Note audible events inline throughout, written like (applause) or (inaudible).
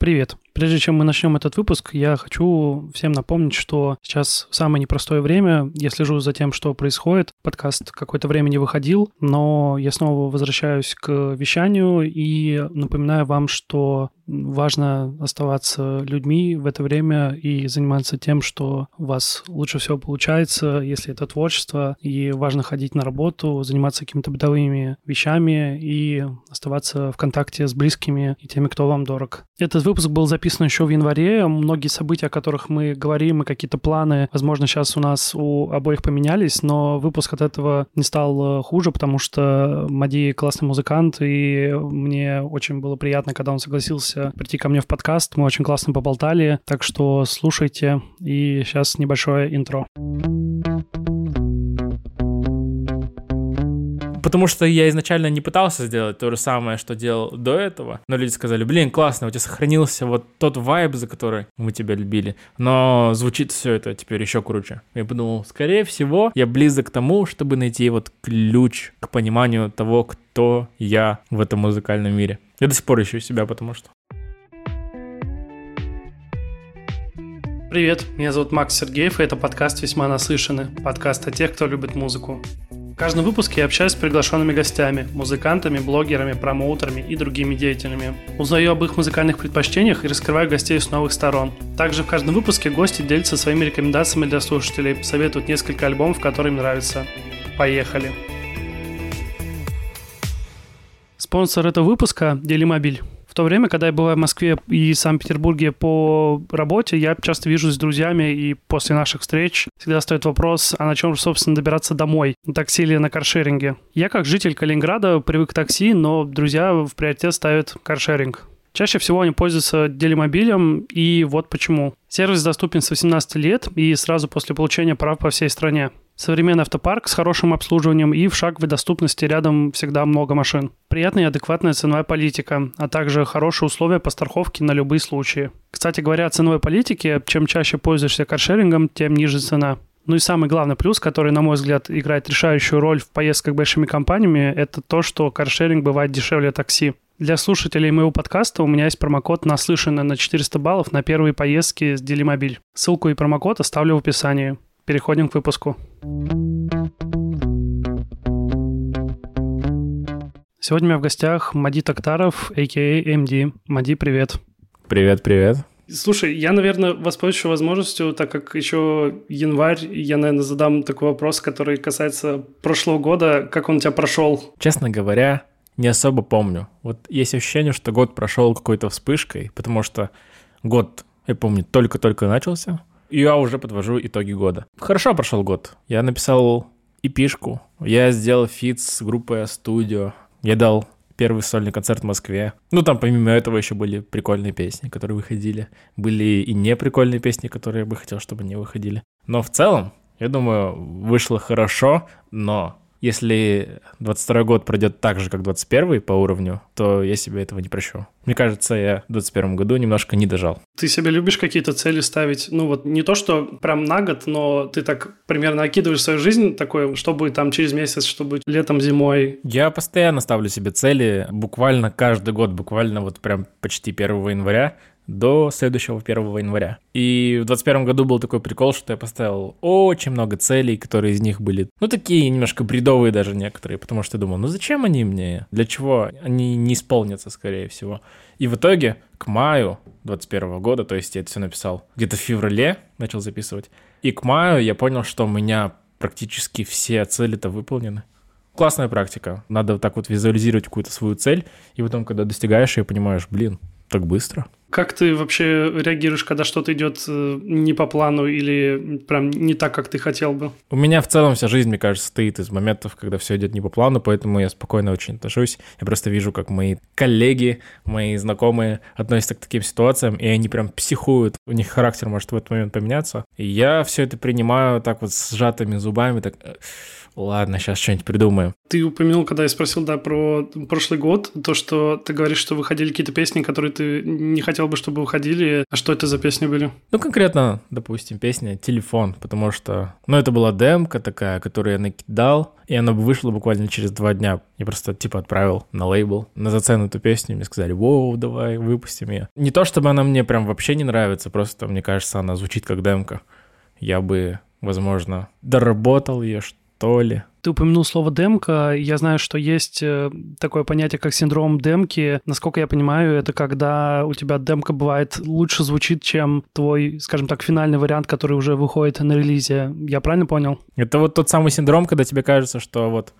Привет. Прежде чем мы начнем этот выпуск, я хочу всем напомнить, что сейчас самое непростое время. Я слежу за тем, что происходит. Подкаст какое-то время не выходил, но я снова возвращаюсь к вещанию и напоминаю вам, что важно оставаться людьми в это время и заниматься тем, что у вас лучше всего получается, если это творчество, и важно ходить на работу, заниматься какими-то бытовыми вещами и оставаться в контакте с близкими и теми, кто вам дорог. Этот выпуск был записан еще в январе. Многие события, о которых мы говорим, и какие-то планы, возможно, сейчас у нас у обоих поменялись, но выпуск от этого не стал э, хуже, потому что Мади классный музыкант, и мне очень было приятно, когда он согласился прийти ко мне в подкаст. Мы очень классно поболтали, так что слушайте. И сейчас небольшое интро. Потому что я изначально не пытался сделать то же самое, что делал до этого. Но люди сказали, блин, классно, у тебя сохранился вот тот вайб, за который мы тебя любили. Но звучит все это теперь еще круче. Я подумал, скорее всего, я близок к тому, чтобы найти вот ключ к пониманию того, кто я в этом музыкальном мире. Я до сих пор ищу себя, потому что. Привет, меня зовут Макс Сергеев, и это подкаст «Весьма насыщенный», подкаст о тех, кто любит музыку. Каждом выпуске я общаюсь с приглашенными гостями, музыкантами, блогерами, промоутерами и другими деятелями. Узнаю об их музыкальных предпочтениях и раскрываю гостей с новых сторон. Также в каждом выпуске гости делятся своими рекомендациями для слушателей, советуют несколько альбомов, которые им нравятся. Поехали! Спонсор этого выпуска – Делимобиль. То время, когда я бываю в Москве и Санкт-Петербурге по работе, я часто вижусь с друзьями, и после наших встреч всегда стоит вопрос, а на чем же, собственно, добираться домой? На такси или на каршеринге? Я, как житель Калининграда, привык к такси, но друзья в приоритет ставят каршеринг. Чаще всего они пользуются делимобилем, и вот почему. Сервис доступен с 18 лет и сразу после получения прав по всей стране. Современный автопарк с хорошим обслуживанием и в шаговой доступности рядом всегда много машин. Приятная и адекватная ценовая политика, а также хорошие условия по страховке на любые случаи. Кстати говоря о ценовой политике, чем чаще пользуешься каршерингом, тем ниже цена. Ну и самый главный плюс, который, на мой взгляд, играет решающую роль в поездках большими компаниями, это то, что каршеринг бывает дешевле такси. Для слушателей моего подкаста у меня есть промокод «Наслышанный» на 400 баллов на первые поездки с Делимобиль. Ссылку и промокод оставлю в описании. Переходим к выпуску. Сегодня у меня в гостях Мади Токтаров, а.к.а. MD. Мади, привет. Привет, привет. Слушай, я, наверное, воспользуюсь возможностью, так как еще январь, я, наверное, задам такой вопрос, который касается прошлого года. Как он у тебя прошел? Честно говоря, не особо помню. Вот есть ощущение, что год прошел какой-то вспышкой, потому что год, я помню, только-только начался, и я уже подвожу итоги года. Хорошо прошел год. Я написал эпишку, я сделал фит с группой A'Studio, я дал первый сольный концерт в Москве. Ну, там помимо этого еще были прикольные песни, которые выходили. Были и неприкольные песни, которые я бы хотел, чтобы не выходили. Но в целом, я думаю, вышло хорошо, но если 22 год пройдет так же, как 21 по уровню, то я себе этого не прощу. Мне кажется, я в 21 году немножко не дожал. Ты себе любишь какие-то цели ставить? Ну вот не то, что прям на год, но ты так примерно окидываешь свою жизнь такой, что будет там через месяц, что будет летом, зимой? Я постоянно ставлю себе цели, буквально каждый год, буквально вот прям почти 1 января до следующего 1 января. И в 2021 году был такой прикол, что я поставил очень много целей, которые из них были, ну, такие немножко бредовые даже некоторые, потому что я думал, ну, зачем они мне? Для чего? Они не исполнятся, скорее всего. И в итоге к маю 2021 года, то есть я это все написал где-то в феврале, начал записывать, и к маю я понял, что у меня практически все цели-то выполнены. Классная практика. Надо вот так вот визуализировать какую-то свою цель, и потом, когда достигаешь ее, понимаешь, блин, так быстро. Как ты вообще реагируешь, когда что-то идет э, не по плану или прям не так, как ты хотел бы? У меня в целом вся жизнь, мне кажется, стоит из моментов, когда все идет не по плану, поэтому я спокойно очень отношусь. Я просто вижу, как мои коллеги, мои знакомые относятся к таким ситуациям, и они прям психуют. У них характер может в этот момент поменяться. И я все это принимаю так вот с сжатыми зубами, так э, Ладно, сейчас что-нибудь придумаем. Ты упомянул, когда я спросил, да, про прошлый год, то, что ты говоришь, что выходили какие-то песни, которые ты не хотел бы, чтобы выходили. А что это за песни были? Ну, конкретно, допустим, песня «Телефон», потому что, ну, это была демка такая, которую я накидал, и она вышла буквально через два дня. Я просто, типа, отправил на лейбл, на зацену эту песню, мне сказали, воу, давай, выпустим ее. Не то, чтобы она мне прям вообще не нравится, просто, мне кажется, она звучит как демка. Я бы, возможно, доработал ее, что ли. Ты упомянул слово демка. Я знаю, что есть э, такое понятие, как синдром демки. Насколько я понимаю, это когда у тебя демка бывает лучше звучит, чем твой, скажем так, финальный вариант, который уже выходит на релизе. Я правильно понял? Это вот тот самый синдром, когда тебе кажется, что вот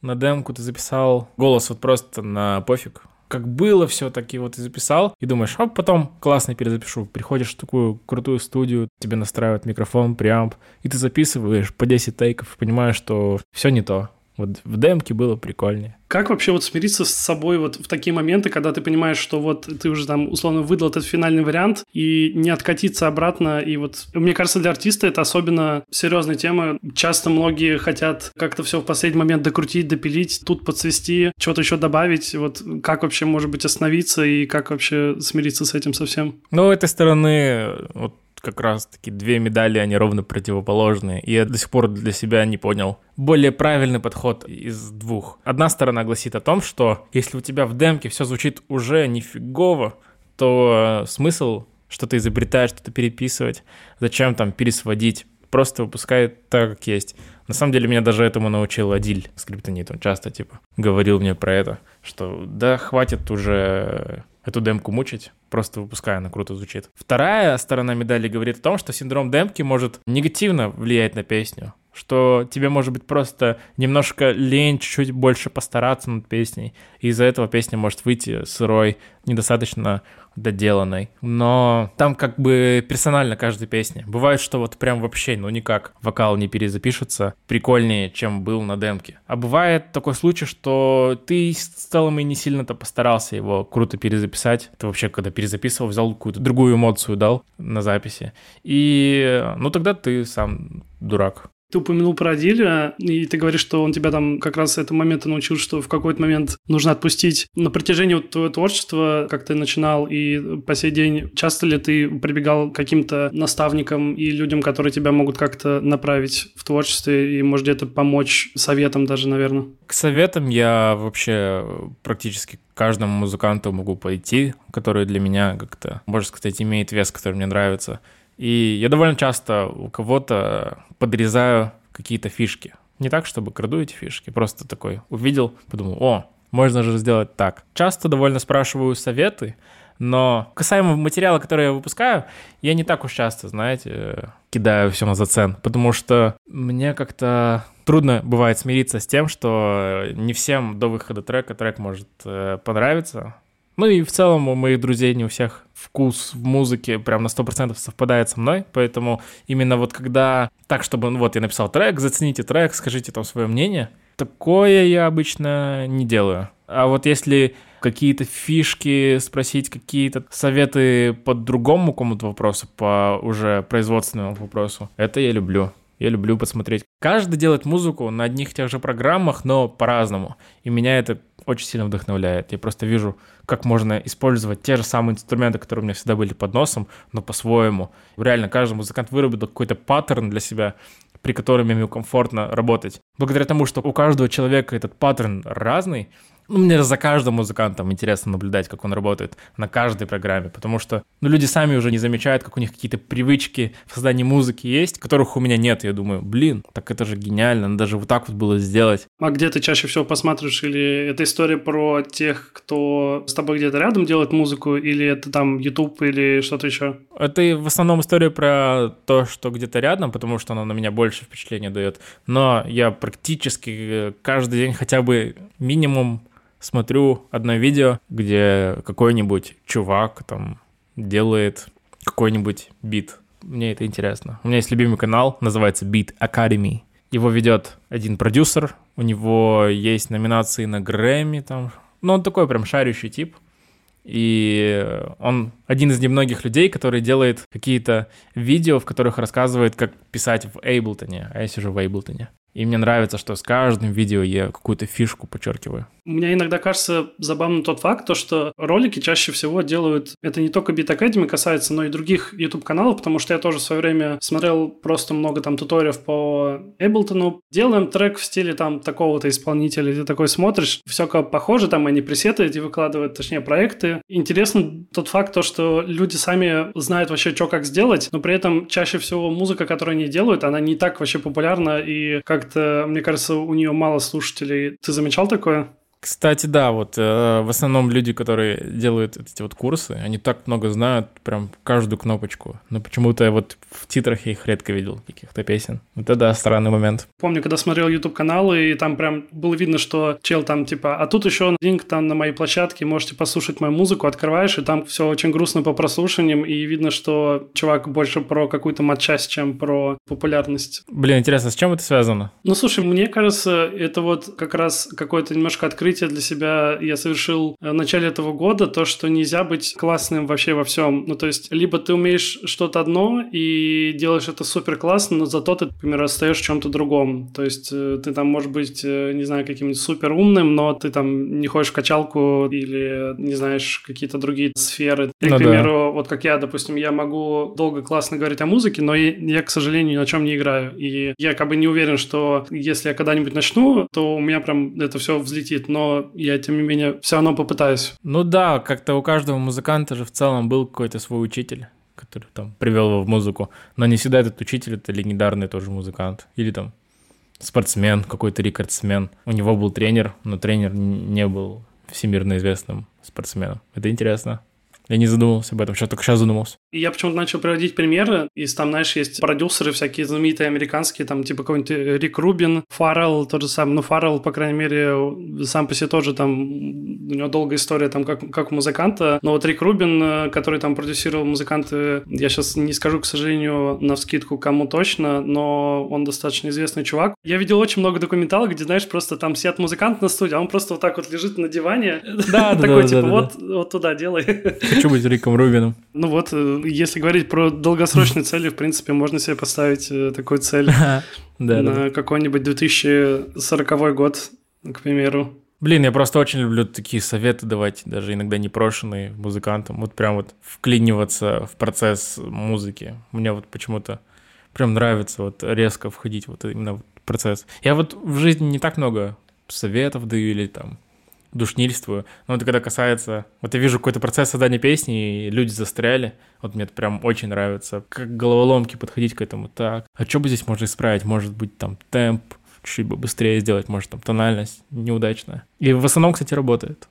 на демку ты записал голос вот просто на пофиг, как было все, таки вот и записал, и думаешь, а потом классно перезапишу. Приходишь в такую крутую студию, тебе настраивают микрофон, преамп, и ты записываешь по 10 тейков, понимаешь, что все не то. Вот в демке было прикольнее. Как вообще вот смириться с собой вот в такие моменты, когда ты понимаешь, что вот ты уже там условно выдал этот финальный вариант и не откатиться обратно? И вот мне кажется, для артиста это особенно серьезная тема. Часто многие хотят как-то все в последний момент докрутить, допилить, тут подсвести, что-то еще добавить. Вот как вообще, может быть, остановиться и как вообще смириться с этим совсем? Ну, этой стороны вот как раз-таки две медали, они ровно противоположные. И я до сих пор для себя не понял. Более правильный подход из двух. Одна сторона гласит о том, что если у тебя в демке все звучит уже нифигово, то смысл что-то изобретать, что-то переписывать, зачем там пересводить, просто выпускай так, как есть. На самом деле меня даже этому научил Адиль, скриптонит, он часто типа говорил мне про это, что да хватит уже эту демку мучить, просто выпуская, она круто звучит. Вторая сторона медали говорит о том, что синдром демки может негативно влиять на песню, что тебе может быть просто немножко лень чуть-чуть больше постараться над песней, и из-за этого песня может выйти сырой, недостаточно доделанной. Но там как бы персонально каждой песне. Бывает, что вот прям вообще, ну никак, вокал не перезапишется прикольнее, чем был на демке. А бывает такой случай, что ты в целом и не сильно-то постарался его круто перезаписать. Ты вообще, когда перезаписывал, взял какую-то другую эмоцию, дал на записи. И, ну тогда ты сам дурак. Ты упомянул про Адиля, и ты говоришь, что он тебя там как раз с этого момента научил, что в какой-то момент нужно отпустить. На протяжении вот твоего творчества, как ты начинал, и по сей день, часто ли ты прибегал к каким-то наставникам и людям, которые тебя могут как-то направить в творчестве и, может, где-то помочь советом даже, наверное? К советам я вообще практически каждому музыканту могу пойти, который для меня как-то, можно сказать, имеет вес, который мне нравится. И я довольно часто у кого-то подрезаю какие-то фишки. Не так, чтобы краду эти фишки, просто такой увидел, подумал, о, можно же сделать так. Часто довольно спрашиваю советы, но касаемо материала, который я выпускаю, я не так уж часто, знаете, кидаю все на зацен, потому что мне как-то трудно бывает смириться с тем, что не всем до выхода трека трек может э, понравиться, ну и в целом у моих друзей не у всех вкус в музыке прям на 100% совпадает со мной, поэтому именно вот когда так, чтобы, ну вот я написал трек, зацените трек, скажите там свое мнение, такое я обычно не делаю. А вот если какие-то фишки спросить, какие-то советы по другому какому-то вопросу, по уже производственному вопросу, это я люблю. Я люблю посмотреть. Каждый делает музыку на одних и тех же программах, но по-разному. И меня это очень сильно вдохновляет. Я просто вижу, как можно использовать те же самые инструменты, которые у меня всегда были под носом, но по-своему. Реально, каждый музыкант выработал какой-то паттерн для себя, при котором ему комфортно работать. Благодаря тому, что у каждого человека этот паттерн разный, ну, мне за каждым музыкантом интересно наблюдать, как он работает на каждой программе, потому что ну, люди сами уже не замечают, как у них какие-то привычки в создании музыки есть, которых у меня нет. Я думаю, блин, так это же гениально, надо даже вот так вот было сделать. А где ты чаще всего посматриваешь? Или это история про тех, кто с тобой где-то рядом делает музыку, или это там YouTube или что-то еще? Это в основном история про то, что где-то рядом, потому что оно на меня больше впечатления дает. Но я практически э, каждый день хотя бы минимум смотрю одно видео, где какой-нибудь чувак там делает какой-нибудь бит. Мне это интересно. У меня есть любимый канал, называется Beat Academy. Его ведет один продюсер, у него есть номинации на Грэмми там. Ну, он такой прям шарящий тип. И он один из немногих людей, который делает какие-то видео, в которых рассказывает, как писать в Эйблтоне. А я сижу в Эйблтоне. И мне нравится, что с каждым видео я какую-то фишку подчеркиваю. Мне иногда кажется забавным тот факт, то, что ролики чаще всего делают, это не только Beat Academy касается, но и других YouTube-каналов, потому что я тоже в свое время смотрел просто много там туториев по Ableton. Делаем трек в стиле там такого-то исполнителя, ты такой смотришь, все как похоже, там они пресеты эти выкладывают, точнее проекты. Интересно тот факт, то, что люди сами знают вообще, что как сделать, но при этом чаще всего музыка, которую они делают, она не так вообще популярна, и как-то, мне кажется, у нее мало слушателей. Ты замечал такое? Кстати, да, вот э, в основном люди, которые делают эти вот курсы, они так много знают, прям каждую кнопочку. Но почему-то вот в титрах я их редко видел, каких-то песен. Вот это да, странный момент. Помню, когда смотрел YouTube каналы, и там прям было видно, что чел там типа, а тут еще линк там на моей площадке, можете послушать мою музыку, открываешь, и там все очень грустно по прослушиваниям, и видно, что чувак больше про какую-то матчасть, чем про популярность. Блин, интересно, с чем это связано? Ну, слушай, мне кажется, это вот как раз какое-то немножко открытие открытие для себя я совершил в начале этого года, то, что нельзя быть классным вообще во всем. Ну, то есть, либо ты умеешь что-то одно и делаешь это супер классно, но зато ты, например, остаешь в чем-то другом. То есть, э, ты там можешь быть, э, не знаю, каким-нибудь супер умным, но ты там не ходишь в качалку или не знаешь какие-то другие сферы. Или, ну, к примеру, да. вот как я, допустим, я могу долго классно говорить о музыке, но я, я, к сожалению, ни на чем не играю. И я как бы не уверен, что если я когда-нибудь начну, то у меня прям это все взлетит. Но но я, тем не менее, все равно попытаюсь. Ну да, как-то у каждого музыканта же в целом был какой-то свой учитель который там привел его в музыку, но не всегда этот учитель это легендарный тоже музыкант или там спортсмен, какой-то рекордсмен. У него был тренер, но тренер не был всемирно известным спортсменом. Это интересно. Я не задумывался об этом, сейчас только сейчас задумался. Я почему-то начал приводить примеры, из там, знаешь, есть продюсеры всякие знаменитые американские, там, типа какой-нибудь Рик Рубин, Фаррелл, тот же самый, ну, Фаррелл, по крайней мере, сам по себе тоже там, у него долгая история там, как, как музыканта, но вот Рик Рубин, э, который там продюсировал музыканты, я сейчас не скажу, к сожалению, на вскидку кому точно, но он достаточно известный чувак. Я видел очень много документалок, где, знаешь, просто там сидят музыканты на студии, а он просто вот так вот лежит на диване, да, (laughs) такой, типа, вот, вот туда делай хочу быть Риком Рубином. Ну вот, э, если говорить про долгосрочные цели, в принципе, можно себе поставить э, такую цель (laughs) на какой-нибудь 2040 год, к примеру. Блин, я просто очень люблю такие советы давать, даже иногда непрошенные музыкантам. Вот прям вот вклиниваться в процесс музыки. Мне вот почему-то прям нравится вот резко входить вот именно в процесс. Я вот в жизни не так много советов даю или там душнильствую. Но вот когда касается... Вот я вижу какой-то процесс создания песни, и люди застряли. Вот мне это прям очень нравится. Как головоломки подходить к этому. Так, а что бы здесь можно исправить? Может быть, там, темп, чуть-чуть бы быстрее сделать, может, там, тональность неудачная. И в основном, кстати, работает.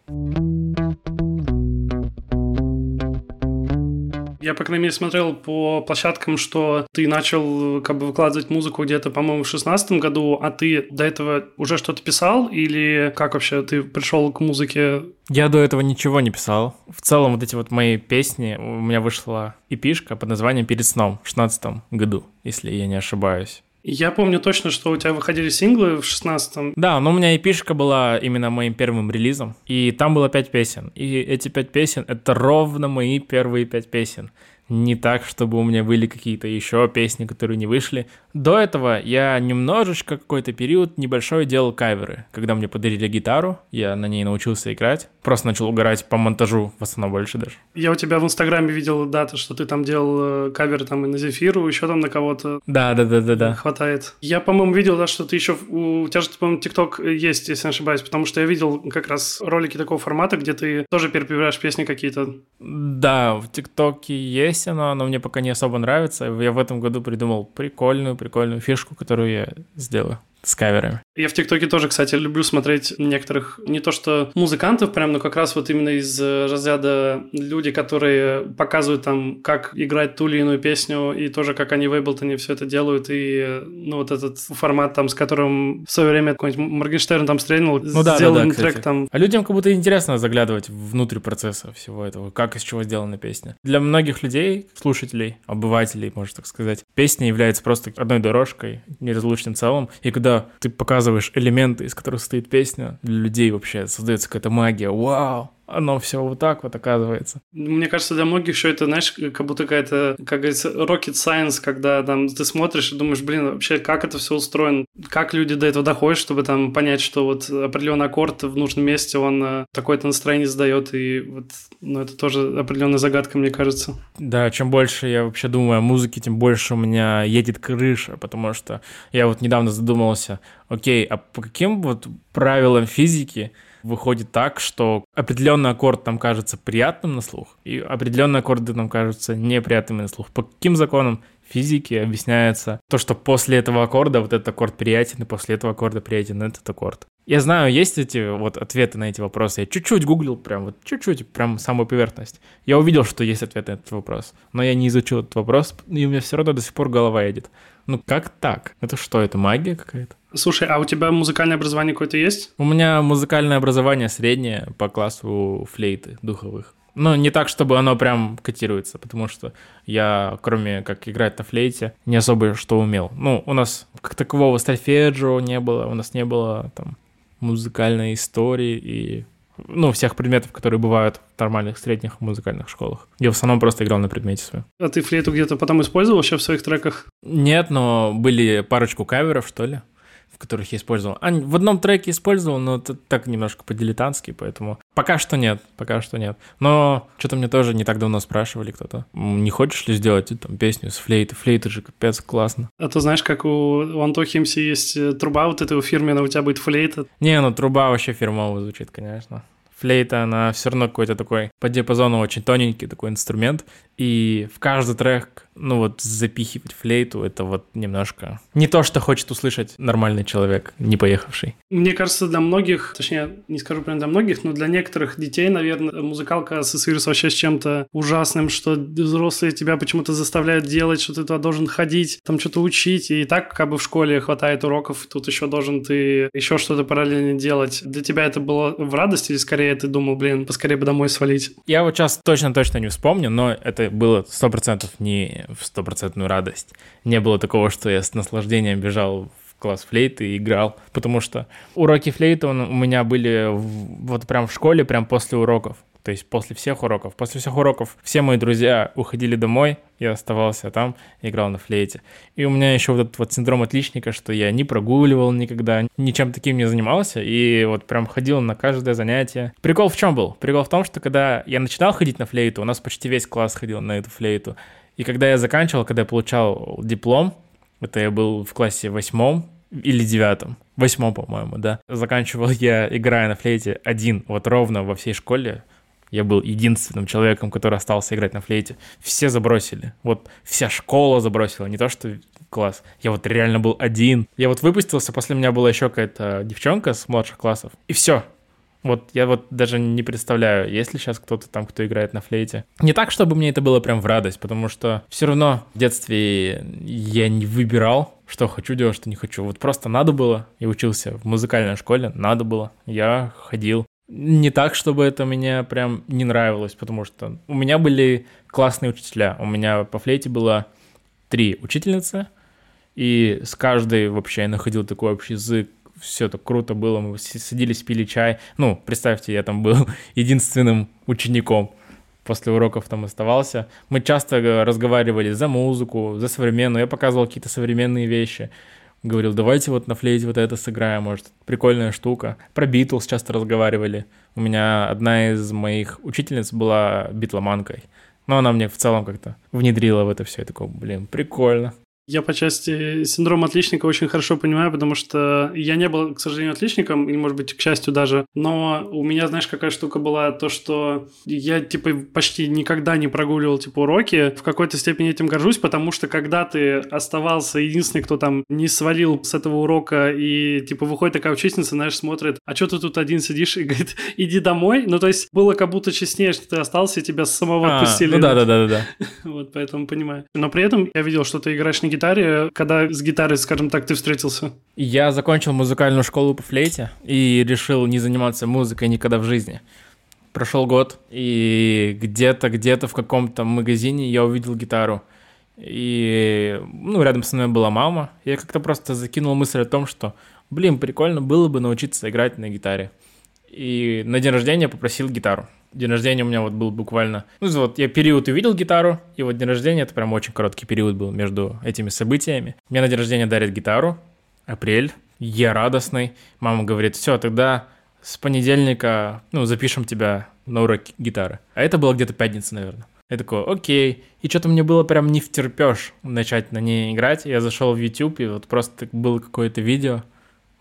Я, по крайней мере, смотрел по площадкам, что ты начал как бы выкладывать музыку где-то, по-моему, в шестнадцатом году, а ты до этого уже что-то писал или как вообще ты пришел к музыке? Я до этого ничего не писал. В целом вот эти вот мои песни, у меня вышла эпишка под названием «Перед сном» в шестнадцатом году, если я не ошибаюсь. Я помню точно, что у тебя выходили синглы в 16-м. Да, но у меня эпишка была именно моим первым релизом, и там было пять песен. И эти пять песен — это ровно мои первые пять песен не так, чтобы у меня были какие-то еще песни, которые не вышли. До этого я немножечко какой-то период небольшой делал каверы. Когда мне подарили гитару, я на ней научился играть. Просто начал угорать по монтажу, в основном больше даже. Я у тебя в Инстаграме видел даты, что ты там делал э, каверы там и на Зефиру, еще там на кого-то. Да, да, да, да, да. Хватает. Я, по-моему, видел, да, что ты еще... У тебя же, по-моему, ТикТок есть, если не ошибаюсь, потому что я видел как раз ролики такого формата, где ты тоже перепеваешь песни какие-то. Да, в ТикТоке есть оно, но мне пока не особо нравится. Я в этом году придумал прикольную, прикольную фишку, которую я сделаю с каверами. Я в ТикТоке тоже, кстати, люблю смотреть некоторых, не то что музыкантов прям, но как раз вот именно из э, разряда люди, которые показывают там, как играть ту или иную песню, и тоже как они в Эйблтоне все это делают, и ну вот этот формат там, с которым в свое время какой-нибудь Моргенштерн там стрельнул, ну, да, сделал да, да, трек там. А людям как будто интересно заглядывать внутрь процесса всего этого, как из чего сделана песня. Для многих людей, слушателей, обывателей, можно так сказать, песня является просто одной дорожкой, неразлучным целым, и когда ты показываешь элементы, из которых состоит песня, для людей вообще создается какая-то магия. Вау! Оно все вот так вот оказывается. Мне кажется, для многих еще это, знаешь, как будто какая-то, как говорится, rocket science, когда там ты смотришь и думаешь, блин, вообще как это все устроено, как люди до этого доходят, чтобы там понять, что вот определенный аккорд в нужном месте, он э, такое-то настроение задает, и вот, ну, это тоже определенная загадка, мне кажется. Да, чем больше я вообще думаю о музыке, тем больше у меня едет крыша, потому что я вот недавно задумался, окей, а по каким вот правилам физики выходит так, что определенный аккорд нам кажется приятным на слух, и определенные аккорды нам кажутся неприятными на слух. По каким законам физики объясняется то, что после этого аккорда вот этот аккорд приятен, и после этого аккорда приятен этот аккорд. Я знаю, есть эти вот ответы на эти вопросы. Я чуть-чуть гуглил, прям вот чуть-чуть, прям самую поверхность. Я увидел, что есть ответ на этот вопрос, но я не изучил этот вопрос, и у меня все равно до сих пор голова едет. Ну как так? Это что, это магия какая-то? Слушай, а у тебя музыкальное образование какое-то есть? У меня музыкальное образование среднее по классу флейты духовых. Но не так, чтобы оно прям котируется, потому что я, кроме как играть на флейте, не особо что умел. Ну, у нас как такового стальфеджио не было, у нас не было там музыкальной истории и ну, всех предметов, которые бывают в нормальных средних музыкальных школах. Я в основном просто играл на предмете своем. А ты флейту где-то потом использовал еще в своих треках? Нет, но были парочку каверов, что ли которых я использовал. А, в одном треке использовал, но это так немножко по-дилетантски, поэтому пока что нет, пока что нет. Но что-то мне тоже не так давно спрашивали кто-то, не хочешь ли сделать там песню с флейты? Флейты же капец классно. А то знаешь, как у, у Антохи МС есть э, труба вот этой у фирменная, у тебя будет флейта. Не, ну труба вообще фирмово звучит, конечно флейта, она все равно какой-то такой по диапазону очень тоненький такой инструмент, и в каждый трек, ну вот запихивать флейту, это вот немножко не то, что хочет услышать нормальный человек, не поехавший. Мне кажется, для многих, точнее, не скажу прям для многих, но для некоторых детей, наверное, музыкалка ассоциируется вообще с чем-то ужасным, что взрослые тебя почему-то заставляют делать, что ты туда должен ходить, там что-то учить, и так как бы в школе хватает уроков, тут еще должен ты еще что-то параллельно делать. Для тебя это было в радости или скорее ты думал, блин, поскорее бы домой свалить? Я вот сейчас точно-точно не вспомню, но это было сто процентов не в стопроцентную радость. Не было такого, что я с наслаждением бежал в класс флейты и играл, потому что уроки флейты у меня были вот прям в школе, прям после уроков. То есть после всех уроков. После всех уроков все мои друзья уходили домой, я оставался там, играл на флейте. И у меня еще вот этот вот синдром отличника, что я не прогуливал никогда, ничем таким не занимался, и вот прям ходил на каждое занятие. Прикол в чем был? Прикол в том, что когда я начинал ходить на флейту, у нас почти весь класс ходил на эту флейту, и когда я заканчивал, когда я получал диплом, это я был в классе восьмом, или девятом, восьмом, по-моему, да. Заканчивал я, играя на флейте один, вот ровно во всей школе, я был единственным человеком, который остался играть на флейте. Все забросили. Вот вся школа забросила, не то что класс. Я вот реально был один. Я вот выпустился, после меня была еще какая-то девчонка с младших классов. И все. Вот я вот даже не представляю, есть ли сейчас кто-то там, кто играет на флейте. Не так, чтобы мне это было прям в радость, потому что все равно в детстве я не выбирал, что хочу делать, что не хочу. Вот просто надо было. Я учился в музыкальной школе, надо было. Я ходил. Не так, чтобы это мне прям не нравилось, потому что у меня были классные учителя. У меня по флейте было три учительницы, и с каждой вообще я находил такой общий язык, все это круто было, мы садились, пили чай. Ну, представьте, я там был (laughs) единственным учеником после уроков там оставался. Мы часто разговаривали за музыку, за современную, я показывал какие-то современные вещи говорил, давайте вот на флейте вот это сыграем, может, прикольная штука. Про Битлз часто разговаривали. У меня одна из моих учительниц была битломанкой. Но она мне в целом как-то внедрила в это все. Я такой, блин, прикольно. Я по части синдрома отличника очень хорошо понимаю, потому что я не был, к сожалению, отличником, или, может быть, к счастью даже, но у меня, знаешь, какая штука была, то, что я, типа, почти никогда не прогуливал, типа, уроки. В какой-то степени этим горжусь, потому что когда ты оставался единственный, кто там не свалил с этого урока, и, типа, выходит такая учительница, знаешь, смотрит, а что ты тут один сидишь, и говорит, иди домой. Ну, то есть, было как будто честнее, что ты остался, и тебя самого а, отпустили. Ну да, да, да, да. (laughs) Вот, поэтому понимаю. Но при этом я видел, что ты играешь не гитаре, когда с гитарой, скажем так, ты встретился? Я закончил музыкальную школу по флейте и решил не заниматься музыкой никогда в жизни. Прошел год, и где-то, где-то в каком-то магазине я увидел гитару. И, ну, рядом со мной была мама. Я как-то просто закинул мысль о том, что, блин, прикольно было бы научиться играть на гитаре. И на день рождения попросил гитару. День рождения у меня вот был буквально... Ну, вот я период увидел гитару, и вот день рождения, это прям очень короткий период был между этими событиями. Мне на день рождения дарят гитару, апрель, я радостный. Мама говорит, все, тогда с понедельника, ну, запишем тебя на урок гитары. А это было где-то пятница, наверное. Я такой, окей. И что-то мне было прям не втерпешь начать на ней играть. Я зашел в YouTube, и вот просто было какое-то видео,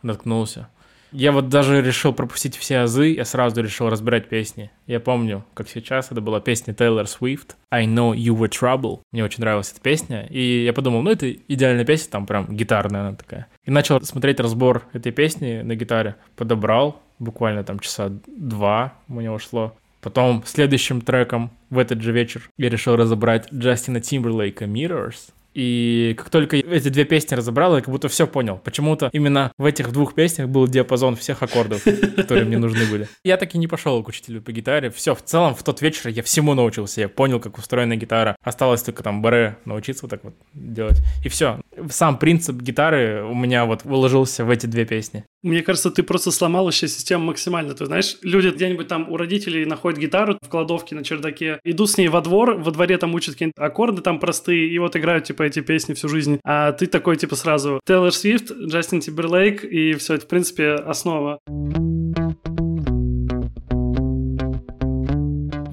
наткнулся. Я вот даже решил пропустить все азы, я сразу решил разбирать песни. Я помню, как сейчас, это была песня Taylor Swift «I Know You Were Trouble». Мне очень нравилась эта песня, и я подумал, ну это идеальная песня, там прям гитарная она такая. И начал смотреть разбор этой песни на гитаре, подобрал, буквально там часа два у него ушло. Потом следующим треком в этот же вечер я решил разобрать Джастина Тимберлейка «Mirrors», и как только эти две песни разобрал, я как будто все понял. Почему-то именно в этих двух песнях был диапазон всех аккордов, (laughs) которые мне нужны были. Я так и не пошел к учителю по гитаре. Все, в целом, в тот вечер я всему научился. Я понял, как устроена гитара. Осталось только там баре научиться вот так вот делать. И все. Сам принцип гитары у меня вот выложился в эти две песни. Мне кажется, ты просто сломал вообще систему максимально. Ты знаешь, люди где-нибудь там у родителей находят гитару в кладовке на чердаке, идут с ней во двор, во дворе там учат какие-то аккорды там простые, и вот играют типа эти песни всю жизнь. А ты такой типа сразу Тейлор Свифт, Джастин Тимберлейк, и все это в принципе основа.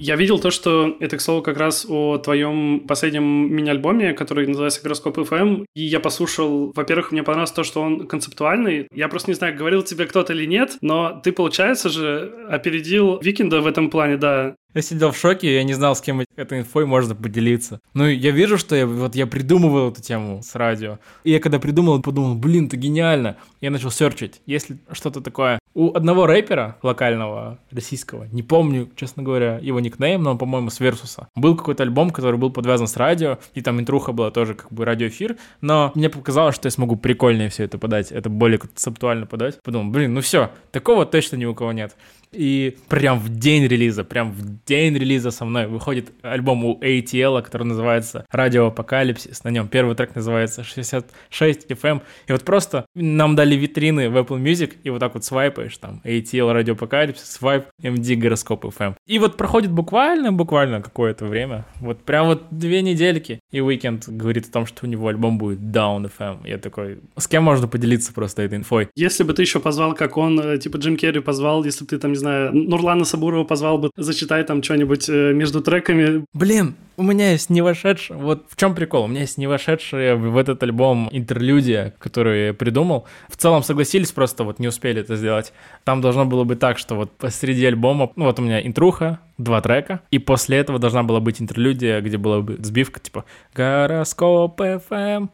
Я видел то, что это, к слову, как раз о твоем последнем мини-альбоме, который называется «Гороскоп FM». И я послушал, во-первых, мне понравилось то, что он концептуальный. Я просто не знаю, говорил тебе кто-то или нет, но ты, получается же, опередил Викинда в этом плане, да. Я сидел в шоке, я не знал, с кем этой инфой можно поделиться. Ну, я вижу, что я, вот я придумывал эту тему с радио. И я когда придумал, подумал, блин, это гениально. Я начал серчить. Если что-то такое... У одного рэпера локального, российского, не помню, честно говоря, его никнейм, но по-моему, с Версуса. Был какой-то альбом, который был подвязан с радио, и там интруха была тоже как бы радиоэфир, но мне показалось, что я смогу прикольнее все это подать, это более концептуально подать. Подумал, блин, ну все, такого точно ни у кого нет. И прям в день релиза, прям в день релиза со мной выходит альбом у ATL, который называется «Радио Апокалипсис». На нем первый трек называется 66 FM. И вот просто нам дали витрины в Apple Music, и вот так вот свайпаешь, там, ATL, Радио Апокалипсис, свайп, MD, Гороскоп FM. И вот проходит буквально, буквально какое-то время, вот прям вот две недельки, и Weekend говорит о том, что у него альбом будет Down FM. Я такой, с кем можно поделиться просто этой инфой? Если бы ты еще позвал, как он, э, типа Джим Керри позвал, если бы ты там, не знаю, Нурлана Сабурова позвал бы, зачитай там что-нибудь э, между треками. Блин, у меня есть не вошедшая, вот в чем прикол, у меня есть не вошедшая в этот альбом интерлюдия, которую я придумал. В целом согласились, просто вот не успели это сделать. Там должно было быть так, что вот посреди альбома, ну вот у меня интруха, два трека, и после этого должна была быть интерлюдия, где была бы сбивка типа «Гороскоп FM»,